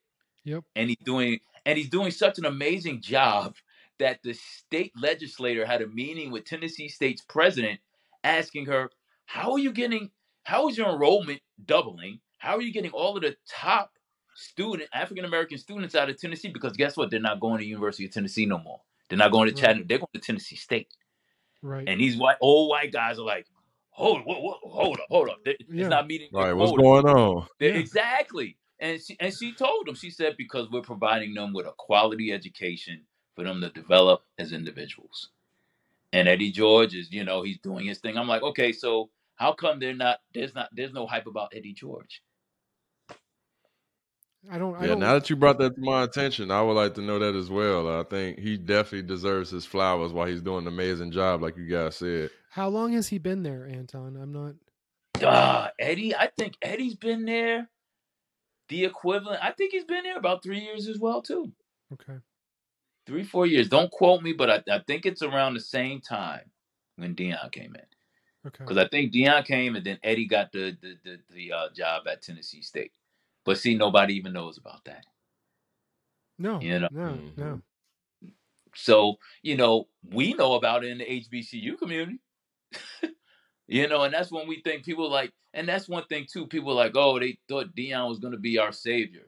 Yep. and he's doing and he's doing such an amazing job that the state legislator had a meeting with Tennessee State's president asking her, "How are you getting how is your enrollment doubling? How are you getting all of the top student African American students out of Tennessee because guess what? They're not going to University of Tennessee no more. They're not going to Right. Chattanooga. They're going to Tennessee State." Right. And these white old white guys are like, "Hold, whoa, whoa, hold up, hold up. They- It's Yeah. not meeting their Right, what's quota." going on? Yeah. Exactly. And she and she told them, she said, because we're providing them with a quality education for them to develop as individuals. And Eddie George is, you know, he's doing his thing. I'm like, okay, so how come they're not there's not there's no hype about Eddie George? I don't. I Yeah, don't. now that you brought that to my attention, I would like to know that as well. I think he definitely deserves his flowers while he's doing an amazing job, like you guys said. how long has he been there, Antone? I'm not. Ah, Eddie, I think Eddie's been there the equivalent. I think he's been there about three years as well, too. Okay. Three, four years. Don't quote me, but I, I think it's around the same time when Deion came in. Okay. Because I think Deion came and then Eddie got the the the, the uh, job at Tennessee State. But see, nobody even knows about that. No. You know. No. No. So you know, we know about it in the HBCU community. you know, and that's when we think people like, and that's one thing too. People like, oh, they thought Deion was going to be our savior.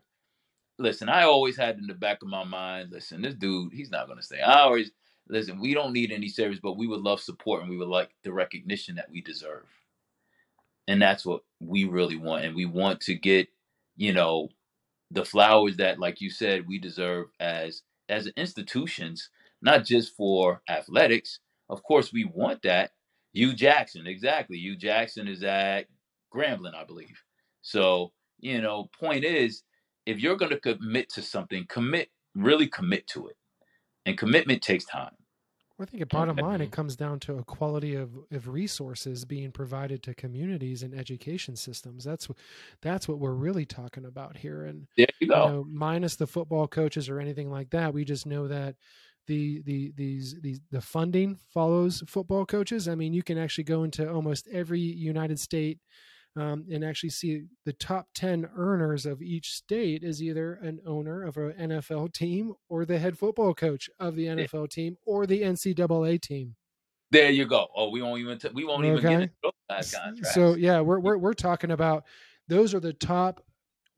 Listen, I always had in the back of my mind, listen, this dude, he's not going to stay. I always listen. We don't need any service, but we would love support and we would like the recognition that we deserve. And that's what we really want, and we want to get, you know, the flowers that, like you said, we deserve as as institutions, not just for athletics. Of course, we want that. Hue Jackson, exactly. Hue Jackson is at Grambling, I believe. So, you know, point is, if you're going to commit to something, commit, really commit to it. And commitment takes time. Well, I think at bottom line, it comes down to a quality of, of resources being provided to communities and education systems. That's that's what we're really talking about here. And There you you know, minus the football coaches or anything like that, we just know that the the these these the funding follows football coaches. I mean, you can actually go into almost every United state um, and actually see the top 10 earners of each state is either an owner of an NFL team or the head football coach of the NFL team or the NCAA team. There you go. Oh, we won't even t- we won't even get Okay. those contracts. So yeah, we're, we're we're talking about those are the top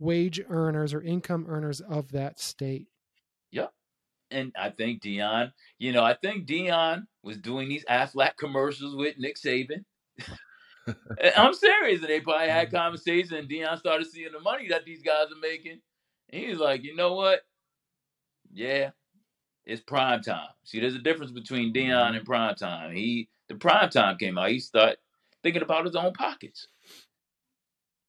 wage earners or income earners of that state. Yep. And I think Deion, you know, I think Deion was doing these Aflac commercials with Nick Saban. I'm serious. And they probably had conversations, and Deion started seeing the money that these guys are making. And he's like, you know what? Yeah, it's prime time. See, there's a difference between Deion Mhm. and prime time. He the prime time came out, he started thinking about his own pockets.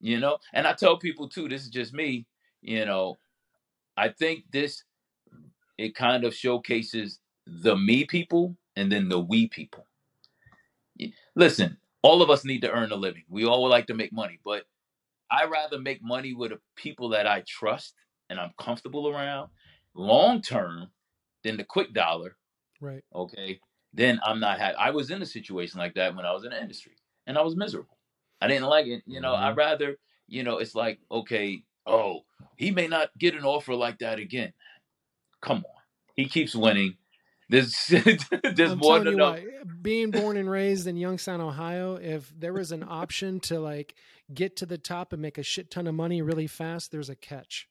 You know, and I tell people too, this is just me, you know, I think this it kind of showcases the me people and then the we people. Listen, all of us need to earn a living. We all would like to make money, but I rather make money with the people that I trust and I'm comfortable around long term than the quick dollar. Right. Okay, then I'm not. I was in a situation like that when I was in the industry, and I was miserable. I didn't like it. You know, I'd mm-hmm. rather. You know, it's like okay, oh, he may not get an offer like that again. Come on, he keeps winning. There's there's more than enough. what, being born and raised in Youngstown, Ohio, if there was an option to like get to the top and make a shit ton of money really fast, there's a catch.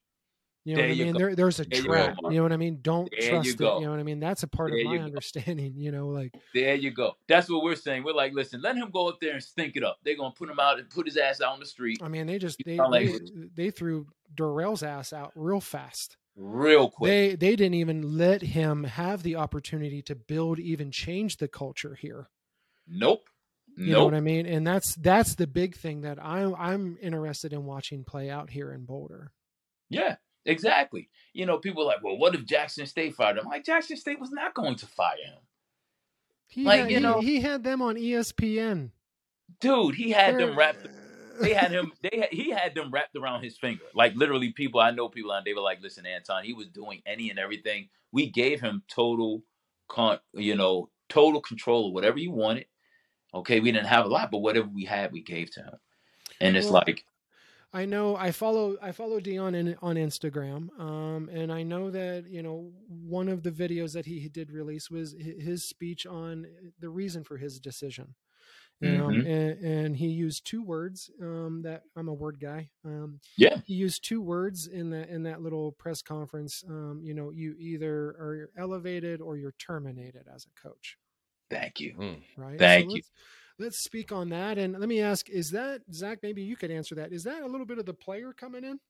You know There what I mean? There, there's a There trap. Mark. You know what I mean? Don't There you trust it. go. You know what I mean? That's a part of my you understanding. You know, like There you go. That's what we're saying. We're like, listen, let him go up there and stink it up. They're gonna put him out and put his ass out on the street I mean, they just You they like- they, they threw Dorrell's ass out real fast. Real quick. They they didn't even let him have the opportunity to build, even change the culture here. nope. You know what I mean? And that's that's the big thing that I'm I'm interested in watching play out here in Boulder. Yeah, exactly. You know, people are like, well, what if Jackson State fired him? Like, Jackson State was not going to fire him. He Like, had, you he, know- he had them on ESPN. Dude, he had them They're- wrapped. They had him. They had, he had them wrapped around his finger. Like literally, people I know people and they were like, "Listen, Antone, he was doing any and everything. We gave him total, con, you know, total control of whatever he wanted. Okay, we didn't have a lot, but whatever we had, we gave to him. And it's Well, like, I know I follow I follow Deion in, on Instagram, um, and I know that you know one of the videos that he did release was his speech on the reason for his decision. Um, Mhm. and, and he used two words um, that I'm a word guy. Um, yeah, he used two words in that in that little press conference. Um, you know, you either are elevated or you're terminated as a coach, thank you. Mm. right? Thank you. Let's, let's speak on that, and let me ask: Is that Zach? Maybe you could answer that. Is that a little bit of the player coming in?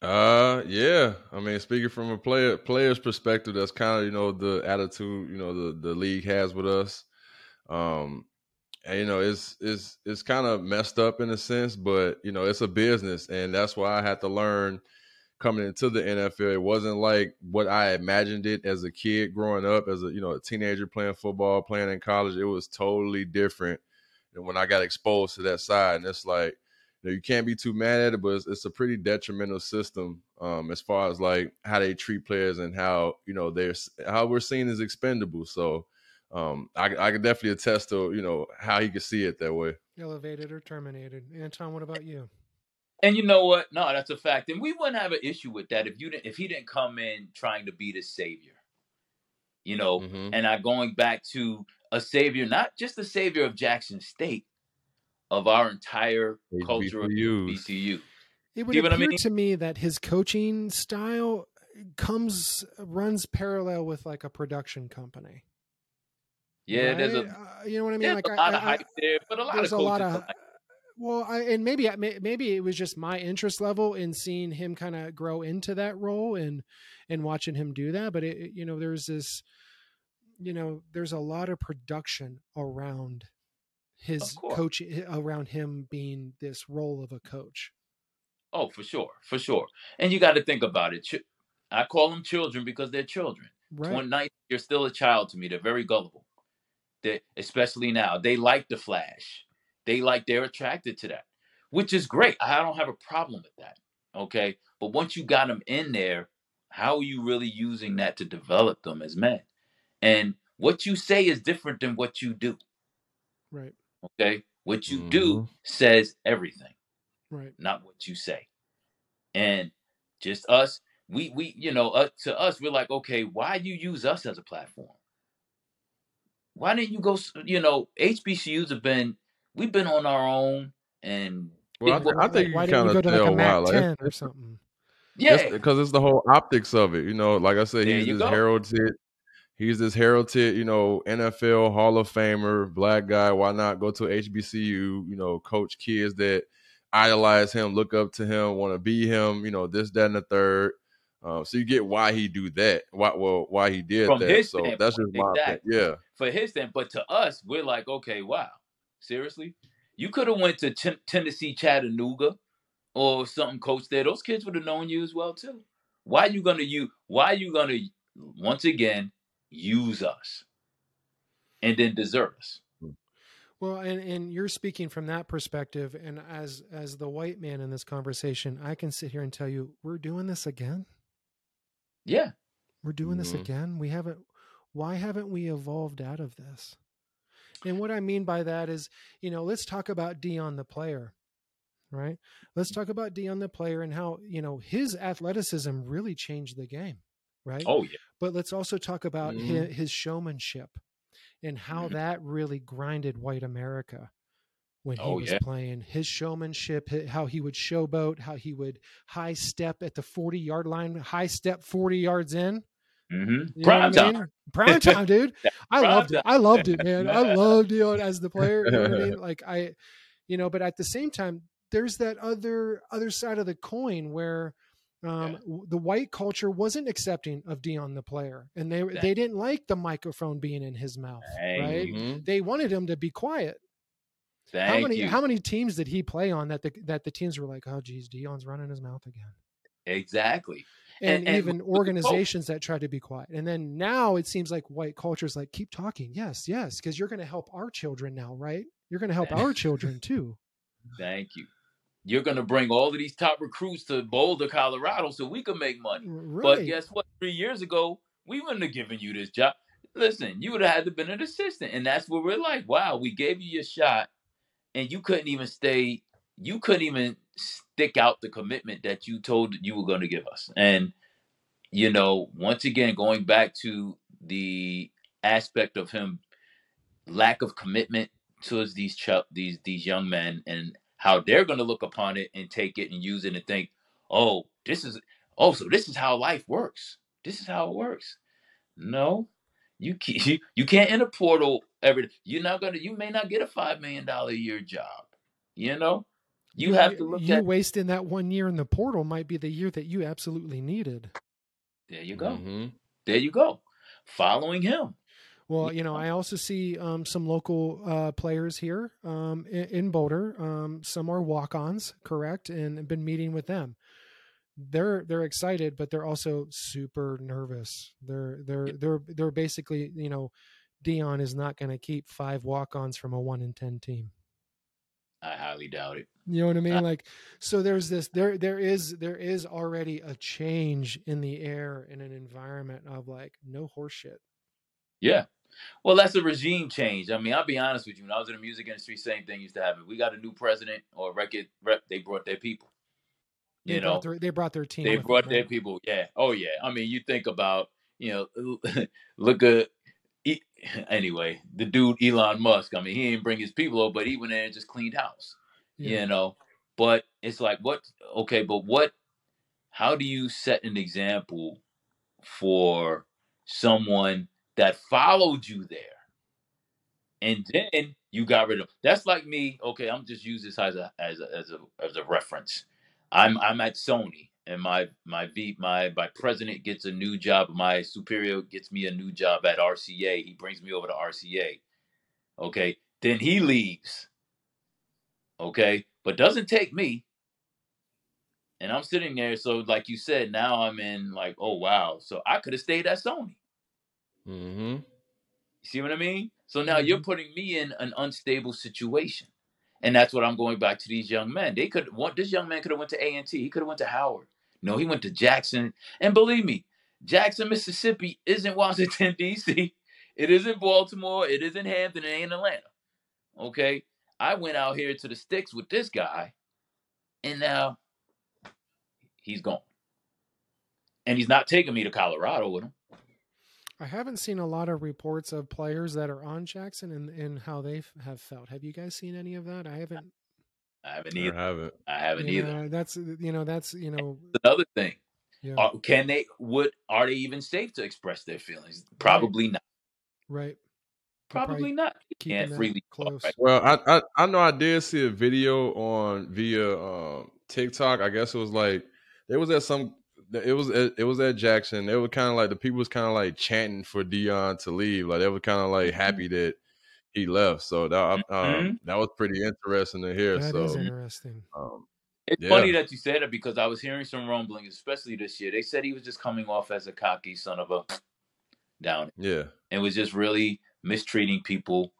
Uh, yeah. I mean, speaking from a player player's perspective, that's kind of you know the attitude you know the the league has with us. Um, and you know it's it's it's kind of messed up in a sense, but you know it's a business, and that's why I had to learn coming into the NFL. It wasn't like what I imagined it as a kid growing up, as a you know a teenager playing football, playing in college. It was totally different than when I got exposed to that side, and it's like you know, you can't be too mad at it, but it's, it's a pretty detrimental system um, as far as like how they treat players and how you know they're how we're seen as expendable. So um, I, I can definitely attest to you know how he could see it that way. Elevated or terminated? Antone, what about you? And you know what? No, that's a fact. And we wouldn't have an issue with that if you didn't if he didn't come in trying to be the savior. You know, Mhm. and I going back to a savior, not just the savior of Jackson State, of our entire culture of BCU. It would See what I appear mean? to me that his coaching style comes runs parallel with like a production company. Yeah, there's a Uh, you know what I mean? like a I- lot of I- there, but a lot there's of a lot of like- well, I, and maybe maybe it was just my interest level in seeing him kind of grow into that role and and watching him do that. But it, you know, there's this, you know, there's a lot of production around his coach around him being this role of a coach. Oh, for sure, for sure. And you got to think about it. I call them children because they're children. Right. 29, you're still a child to me. They're very gullible. They, especially now, they like the flash. They like they're attracted to that, which is great. I don't have a problem with that. Okay, but once you got them in there, how are you really using that to develop them as men? And what you say is different than what you do. Right. Okay, what you do Mhm. says everything Right. not what you say. And just us, we we you know, uh, to us, we're like, okay, why you use us as a platform? Why didn't you go? s- You know, HBCUs have been we've been on our own, and Well, I, th- I think why you didn't kind of go to like tell a why. Mac Like, 10 or something? yeah, because it's the whole optics of it. You know, like I said, There he's you this go. heralded. he's this heralded, you know, NFL Hall of Famer, black guy. Why not go to HBCU? You know, coach kids that idolize him, look up to him, want to be him. You know, this, that, and the third. Um, so you get why he do that. Why well why he did From that. his So that's just my exactly. Yeah. for his stand. But to us, we're like, okay, wow, seriously, you could have went to Ten- Tennessee, Chattanooga, or something, coach there. Those kids would have known you as well too. Why you gonna you? Why you gonna once again use us and then desert us? Well, and, and you're speaking from that perspective, and as as the white man in this conversation, I can sit here and tell you, we're doing this again. Yeah, We're doing this Mhm. again. We haven't. Why haven't we evolved out of this? And what I mean by that is, you know, let's talk about Deion the player, right? Let's talk about Deion the player and how you know his athleticism really changed the game, right? oh yeah, but let's also talk about Mhm. his, his showmanship and how Mhm. that really grinded white America when he Oh, was yeah. playing. His showmanship, how he would showboat, how he would high step at the 40 yard line, high step 40 yards in. mm-hmm. Prime what I time. mean? Prime time, dude. I Prime loved it. I loved it, man. I loved Deion as the player. You know what I mean? Like I, you know, but at the same time, there's that other other side of the coin where um, Yeah. w- the white culture wasn't accepting of Deion the player, and they Exactly. they didn't like the microphone being in his mouth. Right? Mhm. They wanted him to be quiet. Thank how many you. how many teams did he play on that the that the teams were like, oh geez, Deion's running his mouth again. exactly. And, And- and even look at both. organizations that tried to be quiet. And then now it seems like white culture's like, keep talking. Yes, yes, because you're going to help our children now, right? You're going to help our children too. Thank you. You're gonna bring all of these top recruits to Boulder, Colorado, so we can make money. Right. But guess what? Three years ago, we wouldn't have given you this job. Listen, you would have had to been an assistant, and that's what we're like. Wow, we gave you your shot, and you couldn't even stay. You couldn't even stick out the commitment that you told you were going to give us. And you know, once again, going back to the aspect of him lack of commitment towards these ch- these these young men and how they're going to look upon it and take it and use it and think, oh, this is oh, so this is how life works. This is how it works. No, you can't, you, you can't enter portal every. You're not gonna. You may not get a five million dollar a year job. You know, you have to look at you at. wasting that one year in the portal might be the year that you absolutely needed. There you go. Mhm. There you go. Following him. Well, you know, I also see um, some local uh, players here um, in, in Boulder. Um, some are walk-ons, correct, and I've been meeting with them. They're they're excited, but they're also super nervous. They're they're they're they're basically, you know, Deion is not going to keep five walk-ons from a one in ten team. I highly doubt it. You know what I mean? Like, so there's this there there is there is already a change in the air in an environment of like no horseshit. Yeah. Well, that's a regime change. I mean, I'll be honest with you. When I was in the music industry, same thing used to happen. We got a new president or record rep, they brought their people. They You know, brought their, they brought their team. they brought them, their people. Yeah. Oh, yeah. I mean, you think about, you know, look at, E- anyway, the dude Elon Musk. I mean, he didn't bring his people over, but he went in and just cleaned house. Yeah. You know, but it's like, what? Okay, but what? How do you set an example for someone that followed you there? and then you got rid of. That's like me. Okay, I'm just use this as a as a as a as a reference. I'm I'm at Sony, and my my V my my president gets a new job. My superior gets me a new job at RCA. He brings me over to RCA. Okay, then he leaves. Okay, but doesn't take me. And I'm sitting there. So, like you said, now I'm in like, oh wow. So I could have stayed at Sony. Mm-hmm. You see what I mean? So now you're Mhm. putting me in an unstable situation, and that's what I'm going back to these young men. They could want this young man could have went to A and T. He could have went to Howard. No, he went to Jackson. And believe me, Jackson, Mississippi isn't Washington D.C. It isn't Baltimore. It isn't Hampton. It ain't Atlanta. Okay, I went out here to the sticks with this guy, and now he's gone. And he's not taking me to Colorado with him. I haven't seen a lot of reports of players that are on Jackson and, and how they have felt. Have you guys seen any of that? I haven't. I haven't I either. haven't. I haven't you either. that's you know that's you know another thing. Yeah. Are, can they? Would are they even safe to express their feelings? Probably not. Right. Probably not. You can't that freely talk, close. right? Well, I, I I know I did see a video on via um, TikTok. I guess it was like it was at some. It was at, it was at Jackson. They were kind of like the people was kind of like chanting for Deion to leave. Like they were kind of like happy that he left. So that um, Mhm. that was pretty interesting to hear. That is so interesting. um, It's Yeah. funny that you said that because I was hearing some rumblings, especially this year. They said he was just coming off as a cocky son of a down yeah, and was just really mistreating people.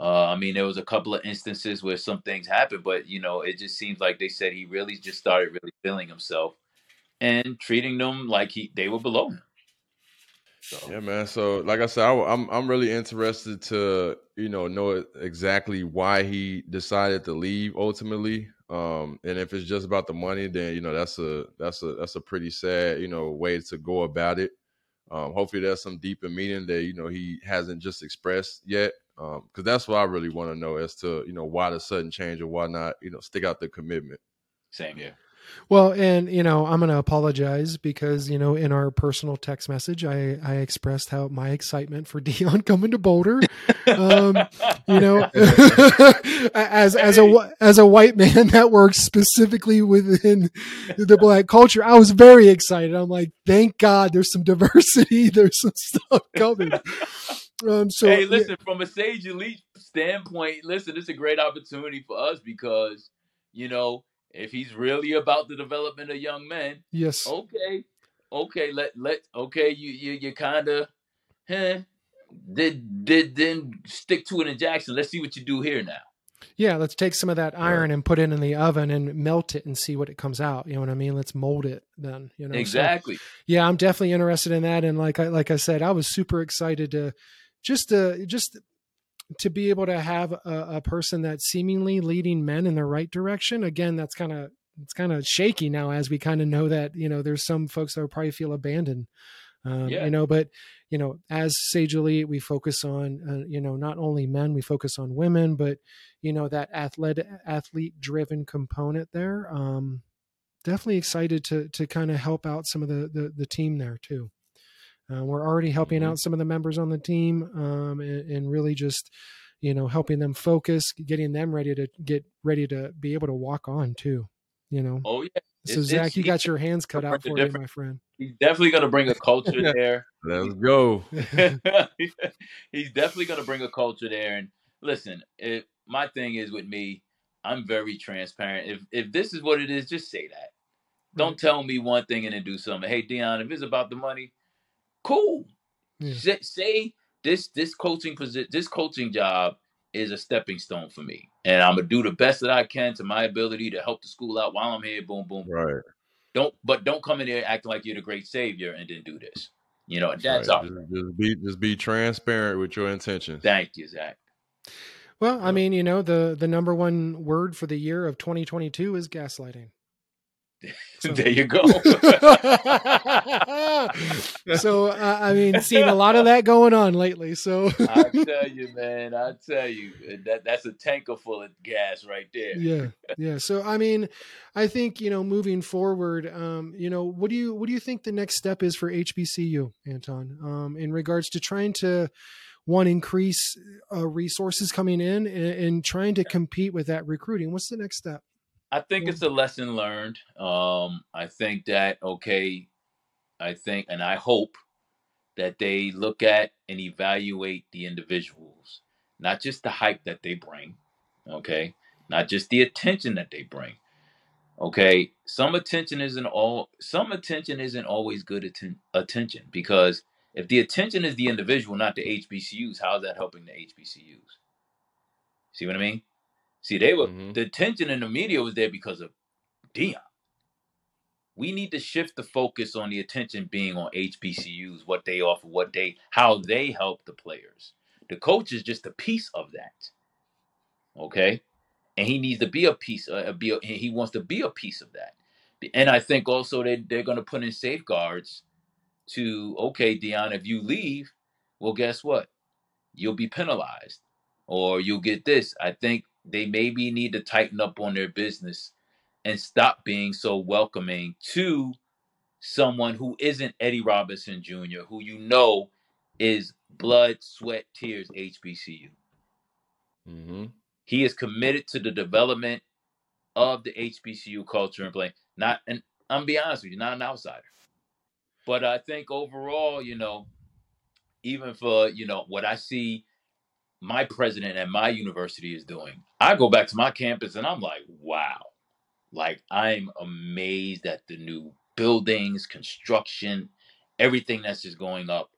Uh, I mean, there was a couple of instances where some things happened, but you know, it just seems like they said he really just started really feeling himself and treating them like he they were below him. So yeah, man. So like I said, I, am I'm really interested to you know know exactly why he decided to leave ultimately. Um, and if it's just about the money, then you know that's a that's a that's a pretty sad you know way to go about it. Um, hopefully there's some deeper meaning that you know he hasn't just expressed yet. Um, because that's what I really want to know as to you know why the sudden change or why not you know stick out the commitment. same here. Well, and you know, I'm going to apologize because you know, in our personal text message, I I expressed how my excitement for Deion coming to Boulder. Um, you know, as as a as a white man that works specifically within the black culture, I was very excited. I'm like, thank God, there's some diversity. There's some stuff coming. Um, so hey, yeah, listen, from a Sage Elite standpoint, listen, it's a great opportunity for us because, you know, if he's really about the development of young men, yes, okay, okay, let let okay, you you you kind of, huh, did did then stick to it in Jackson. Let's see what you do here now. yeah. Let's take some of that iron and put it in the oven and melt it and see what it comes out. You know what I mean? Let's mold it then. You know, So- Exactly. yeah i'm definitely interested in that and like i like i said i was super excited to just to just to be able to have a, a person that's seemingly leading men in the right direction. Again that's kind of it's kind of shaky now as we kind of know that you know there's some folks that will probably feel abandoned. Um, Yeah. you know but you know as sage elite we focus on uh, you know not only men we focus on women but you know that athlete athlete driven component there. Um definitely excited to to kind of help out some of the the, the team there too uh, we're already helping Mhm. out some of the members on the team um, and, and really just you know helping them focus getting them ready to get ready to be able to walk on too you know Oh yeah. so it's- zach it's- you got your hands cut out for you my friend He's definitely gonna bring a culture there. Let's go. He's definitely going to bring a culture there. And listen, if, my thing is with me, I'm very transparent. If if this is what it is, just say that. Don't tell me one thing and then do something. Hey, Deion, if it's about the money, cool. Yeah. Say, say this this coaching posi- this coaching job is a stepping stone for me, and I'm gonna do the best that I can to my ability to help the school out while I'm here. Boom, boom. Right. Don't but don't come in there acting like you're the great savior and then do this. You know that's right. all. Just, just be just be transparent with your intentions. Thank you, Zach. well i mean you know the the number one word for the year of 2022 is gaslighting So- there you go. so uh, i mean seeing a lot of that going on lately so I tell you, man. I tell you, that that's a tanker full of gas right there. yeah yeah so i mean i think you know moving forward um you know what do you what do you think the next step is for hbcu antone um in regards to trying to one increase uh, resources coming in and, and trying to compete with that recruiting what's the next step I think it's a lesson learned. Um, I think that okay. I think, and I hope that they look at and evaluate the individuals, not just the hype that they bring. Okay, not just the attention that they bring. Okay, some attention isn't all. Some attention isn't always good atten- attention because if the attention is the individual, not the HBCUs, how's that helping the HBCUs? See what I mean? See, they were Mhm. the attention in the media was there because of Deion. We need to shift the focus on the attention being on HBCUs, what they offer, what they, how they help the players. The coach is just a piece of that. Okay, and he needs to be a piece. Uh, be a, he wants to be a piece of that. And I think also they they're going to put in safeguards to okay, Deion, if you leave, well, guess what? You'll be penalized, or you'll get this. I think they maybe need to tighten up on their business and stop being so welcoming to someone who isn't Eddie Robinson Jr., who you know is blood, sweat, tears HBCU. Mm-hmm. He is committed to the development of the HBCU culture and play. Not, and I'm be honest with you, not an outsider. But I think overall, you know, even for you know what I see my president at my university is doing, I go back to my campus and I'm like, wow, like I'm amazed at the new buildings, construction, everything that's just going up.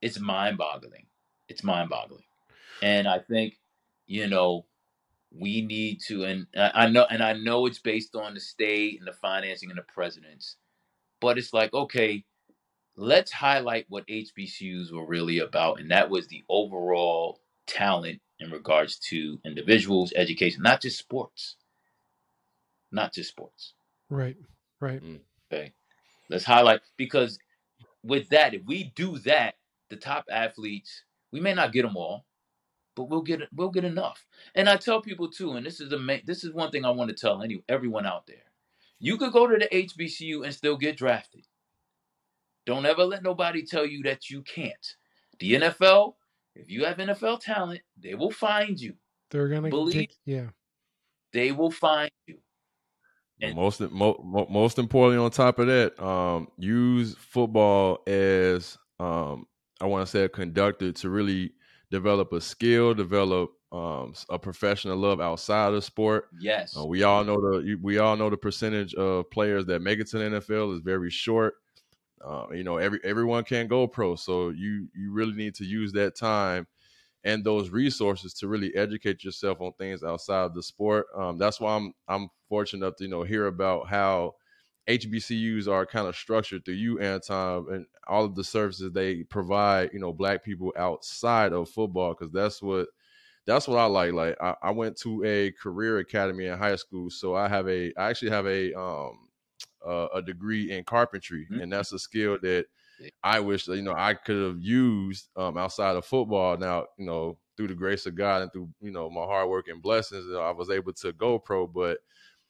It's mind-boggling. It's mind-boggling, and I think you know we need to and I know and I know it's based on the state and the financing and the presidents, but it's like okay, let's highlight what HBCUs were really about, and that was the overall talent in regards to individuals, education, not just sports, not just sports. Right. Right. Mm. Okay, let's highlight because with that, if we do that, the top athletes, we may not get them all, but we'll get we'll get enough. And I tell people too, and this is the main, this is one thing I want to tell any everyone out there. You could go to the HBCU and still get drafted. Don't ever let nobody tell you that you can't. The NFL, if you have NFL talent, they will find you. They're gonna Believe- get, yeah. They will find you. And- most mo, mo, most importantly, on top of that, um, use football as um, I want to say a conductor to really develop a skill, develop um, a professional love outside of sport. Yes. Uh, we all know the we all know the percentage of players that make it to the NFL is very short. Uh, you know, every everyone can't go pro, so you you really need to use that time and those resources to really educate yourself on things outside of the sport. Um, that's why I'm I'm fortunate enough to you know hear about how HBCUs are kind of structured through you, Antone, and all of the services they provide. You know, black people outside of football because that's what that's what I like. Like I, I went to a career academy in high school, so I have a I actually have a um uh, a degree in carpentry, Mhm. and that's a skill that I wish you know I could have used um, outside of football. Now you know through the grace of God and through you know my hard work and blessings, you know, I was able to go pro. But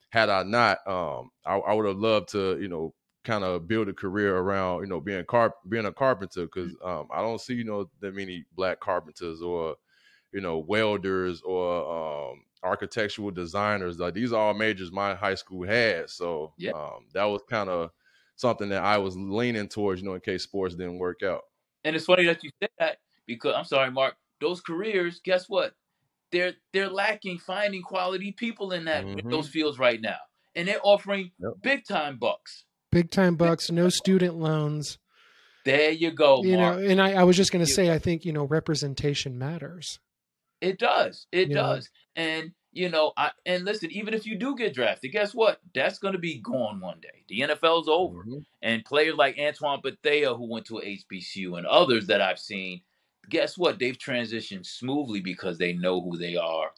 had I not, um, I, I would have loved to you know kind of build a career around you know being carp being a carpenter because um, I don't see you know that many black carpenters or you know welders or um, architectural designers. Like these are all majors my high school had. So Yeah. um, that was kind of something that I was leaning towards, you know, in case sports didn't work out. And it's funny that you said that because I'm sorry, Mark. Those careers, guess what? They're they're lacking finding quality people in that in Mhm. those fields right now, and they're offering Yep. big time bucks. Big time bucks, no student loans. There you go, you Mark. know, and I, I was just gonna say I think, you know, representation matters. It does. It You know? does. And you know, I and listen, even if you do get drafted, guess what? That's going to be gone one day. The NFL's over. Mhm. And players like Antoine Bethea, who went to HBCU, and others that I've seen, guess what? They've transitioned smoothly because they know who they are,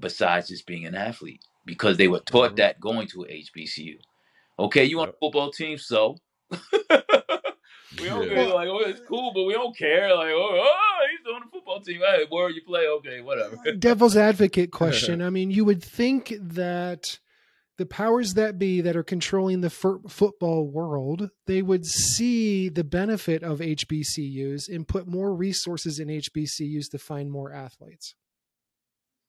besides just being an athlete, because they were taught Mhm. that going to HBCU. Okay, you want a football team, so we don't Yeah. care. Like, oh, it's cool, but we don't care. Like, oh, oh he's on the football team. Hey, where you play? Okay, whatever. Devil's advocate question. I mean, you would think that the powers that be that are controlling the fir- football world, they would see the benefit of HBCUs and put more resources in HBCUs to find more athletes.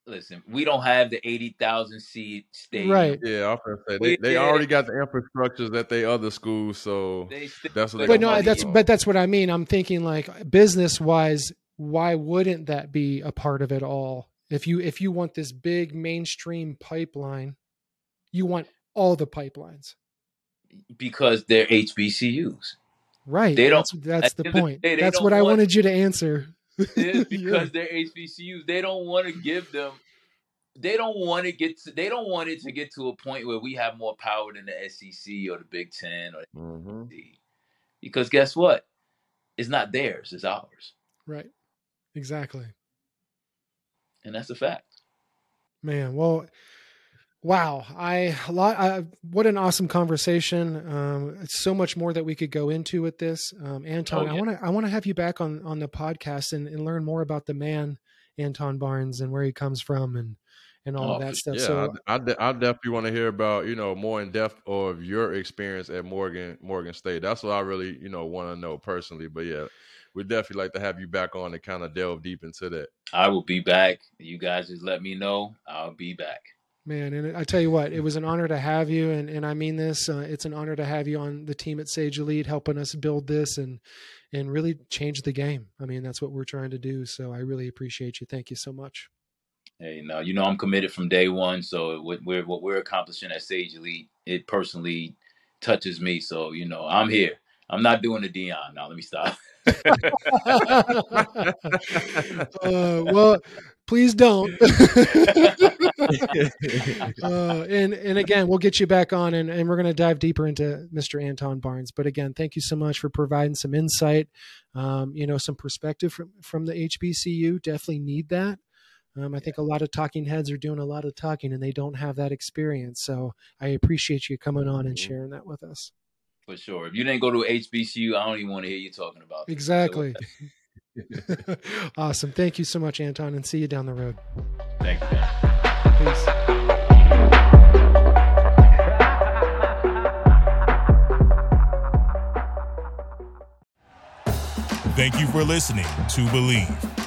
Listen, we don't have the eighty thousand seat stadium. Right. Yeah, I was gonna say they, they did. already got the infrastructures that they other schools, so They still That's what they but no, that's in. but that's what I mean. I'm thinking like business wise, why wouldn't that be a part of it all? If you if you want this big mainstream pipeline, you want all the pipelines, because they're HBCUs. right? They don't- That's, that's the the end of the point. day, That's don't what I want- wanted you to answer. It's Yeah. because they're HBCUs. They don't want to give them. They don't want to get. To, they don't want it to get to a point where we have more power than the SEC or the Big Ten or mhm. the because guess what? It's not theirs. It's ours, right, exactly. and that's a fact. Man, well, wow! I a lot. I, what an awesome conversation. Um, it's so much more that we could go into with this. Um, Antone, Oh, I want to I want to have you back on on the podcast and, and learn more about the man, Antone Barnes, and where he comes from, and and all oh, of that stuff. Yeah, so I, I, I definitely want to hear about you know more in depth of your experience at Morgan Morgan State. That's what I really you know want to know personally. But yeah, we'd definitely like to have you back on and kind of delve deep into that. I will be back. You guys just let me know. I'll be back. Man, and I tell you what, it was an honor to have you, and, and I mean this. Uh, it's an honor to have you on the team at Sage Elite, helping us build this and and really change the game. I mean, that's what we're trying to do. So I really appreciate you. Thank you so much. Hey, now you know I'm committed from day one. So what we're what we're accomplishing at Sage Elite, it personally touches me. So you know I'm here. I'm not doing the Deion now. Let me stop. uh, well, please don't. uh, and and again, we'll get you back on, and, and we're going to dive deeper into Mr. Antone Barnes. But again, thank you so much for providing some insight, um, you know, some perspective from from the HBCU. Definitely need that. Um, I think a lot of talking heads are doing a lot of talking, and they don't have that experience. So I appreciate you coming on and mm-hmm. sharing that with us. For sure. If you didn't go to HBCU, I don't even want to hear you talking about it. Exactly. awesome. Thank you so much, Antone, and see you down the road. Thank you. Peace. Thank you for listening to Bleav.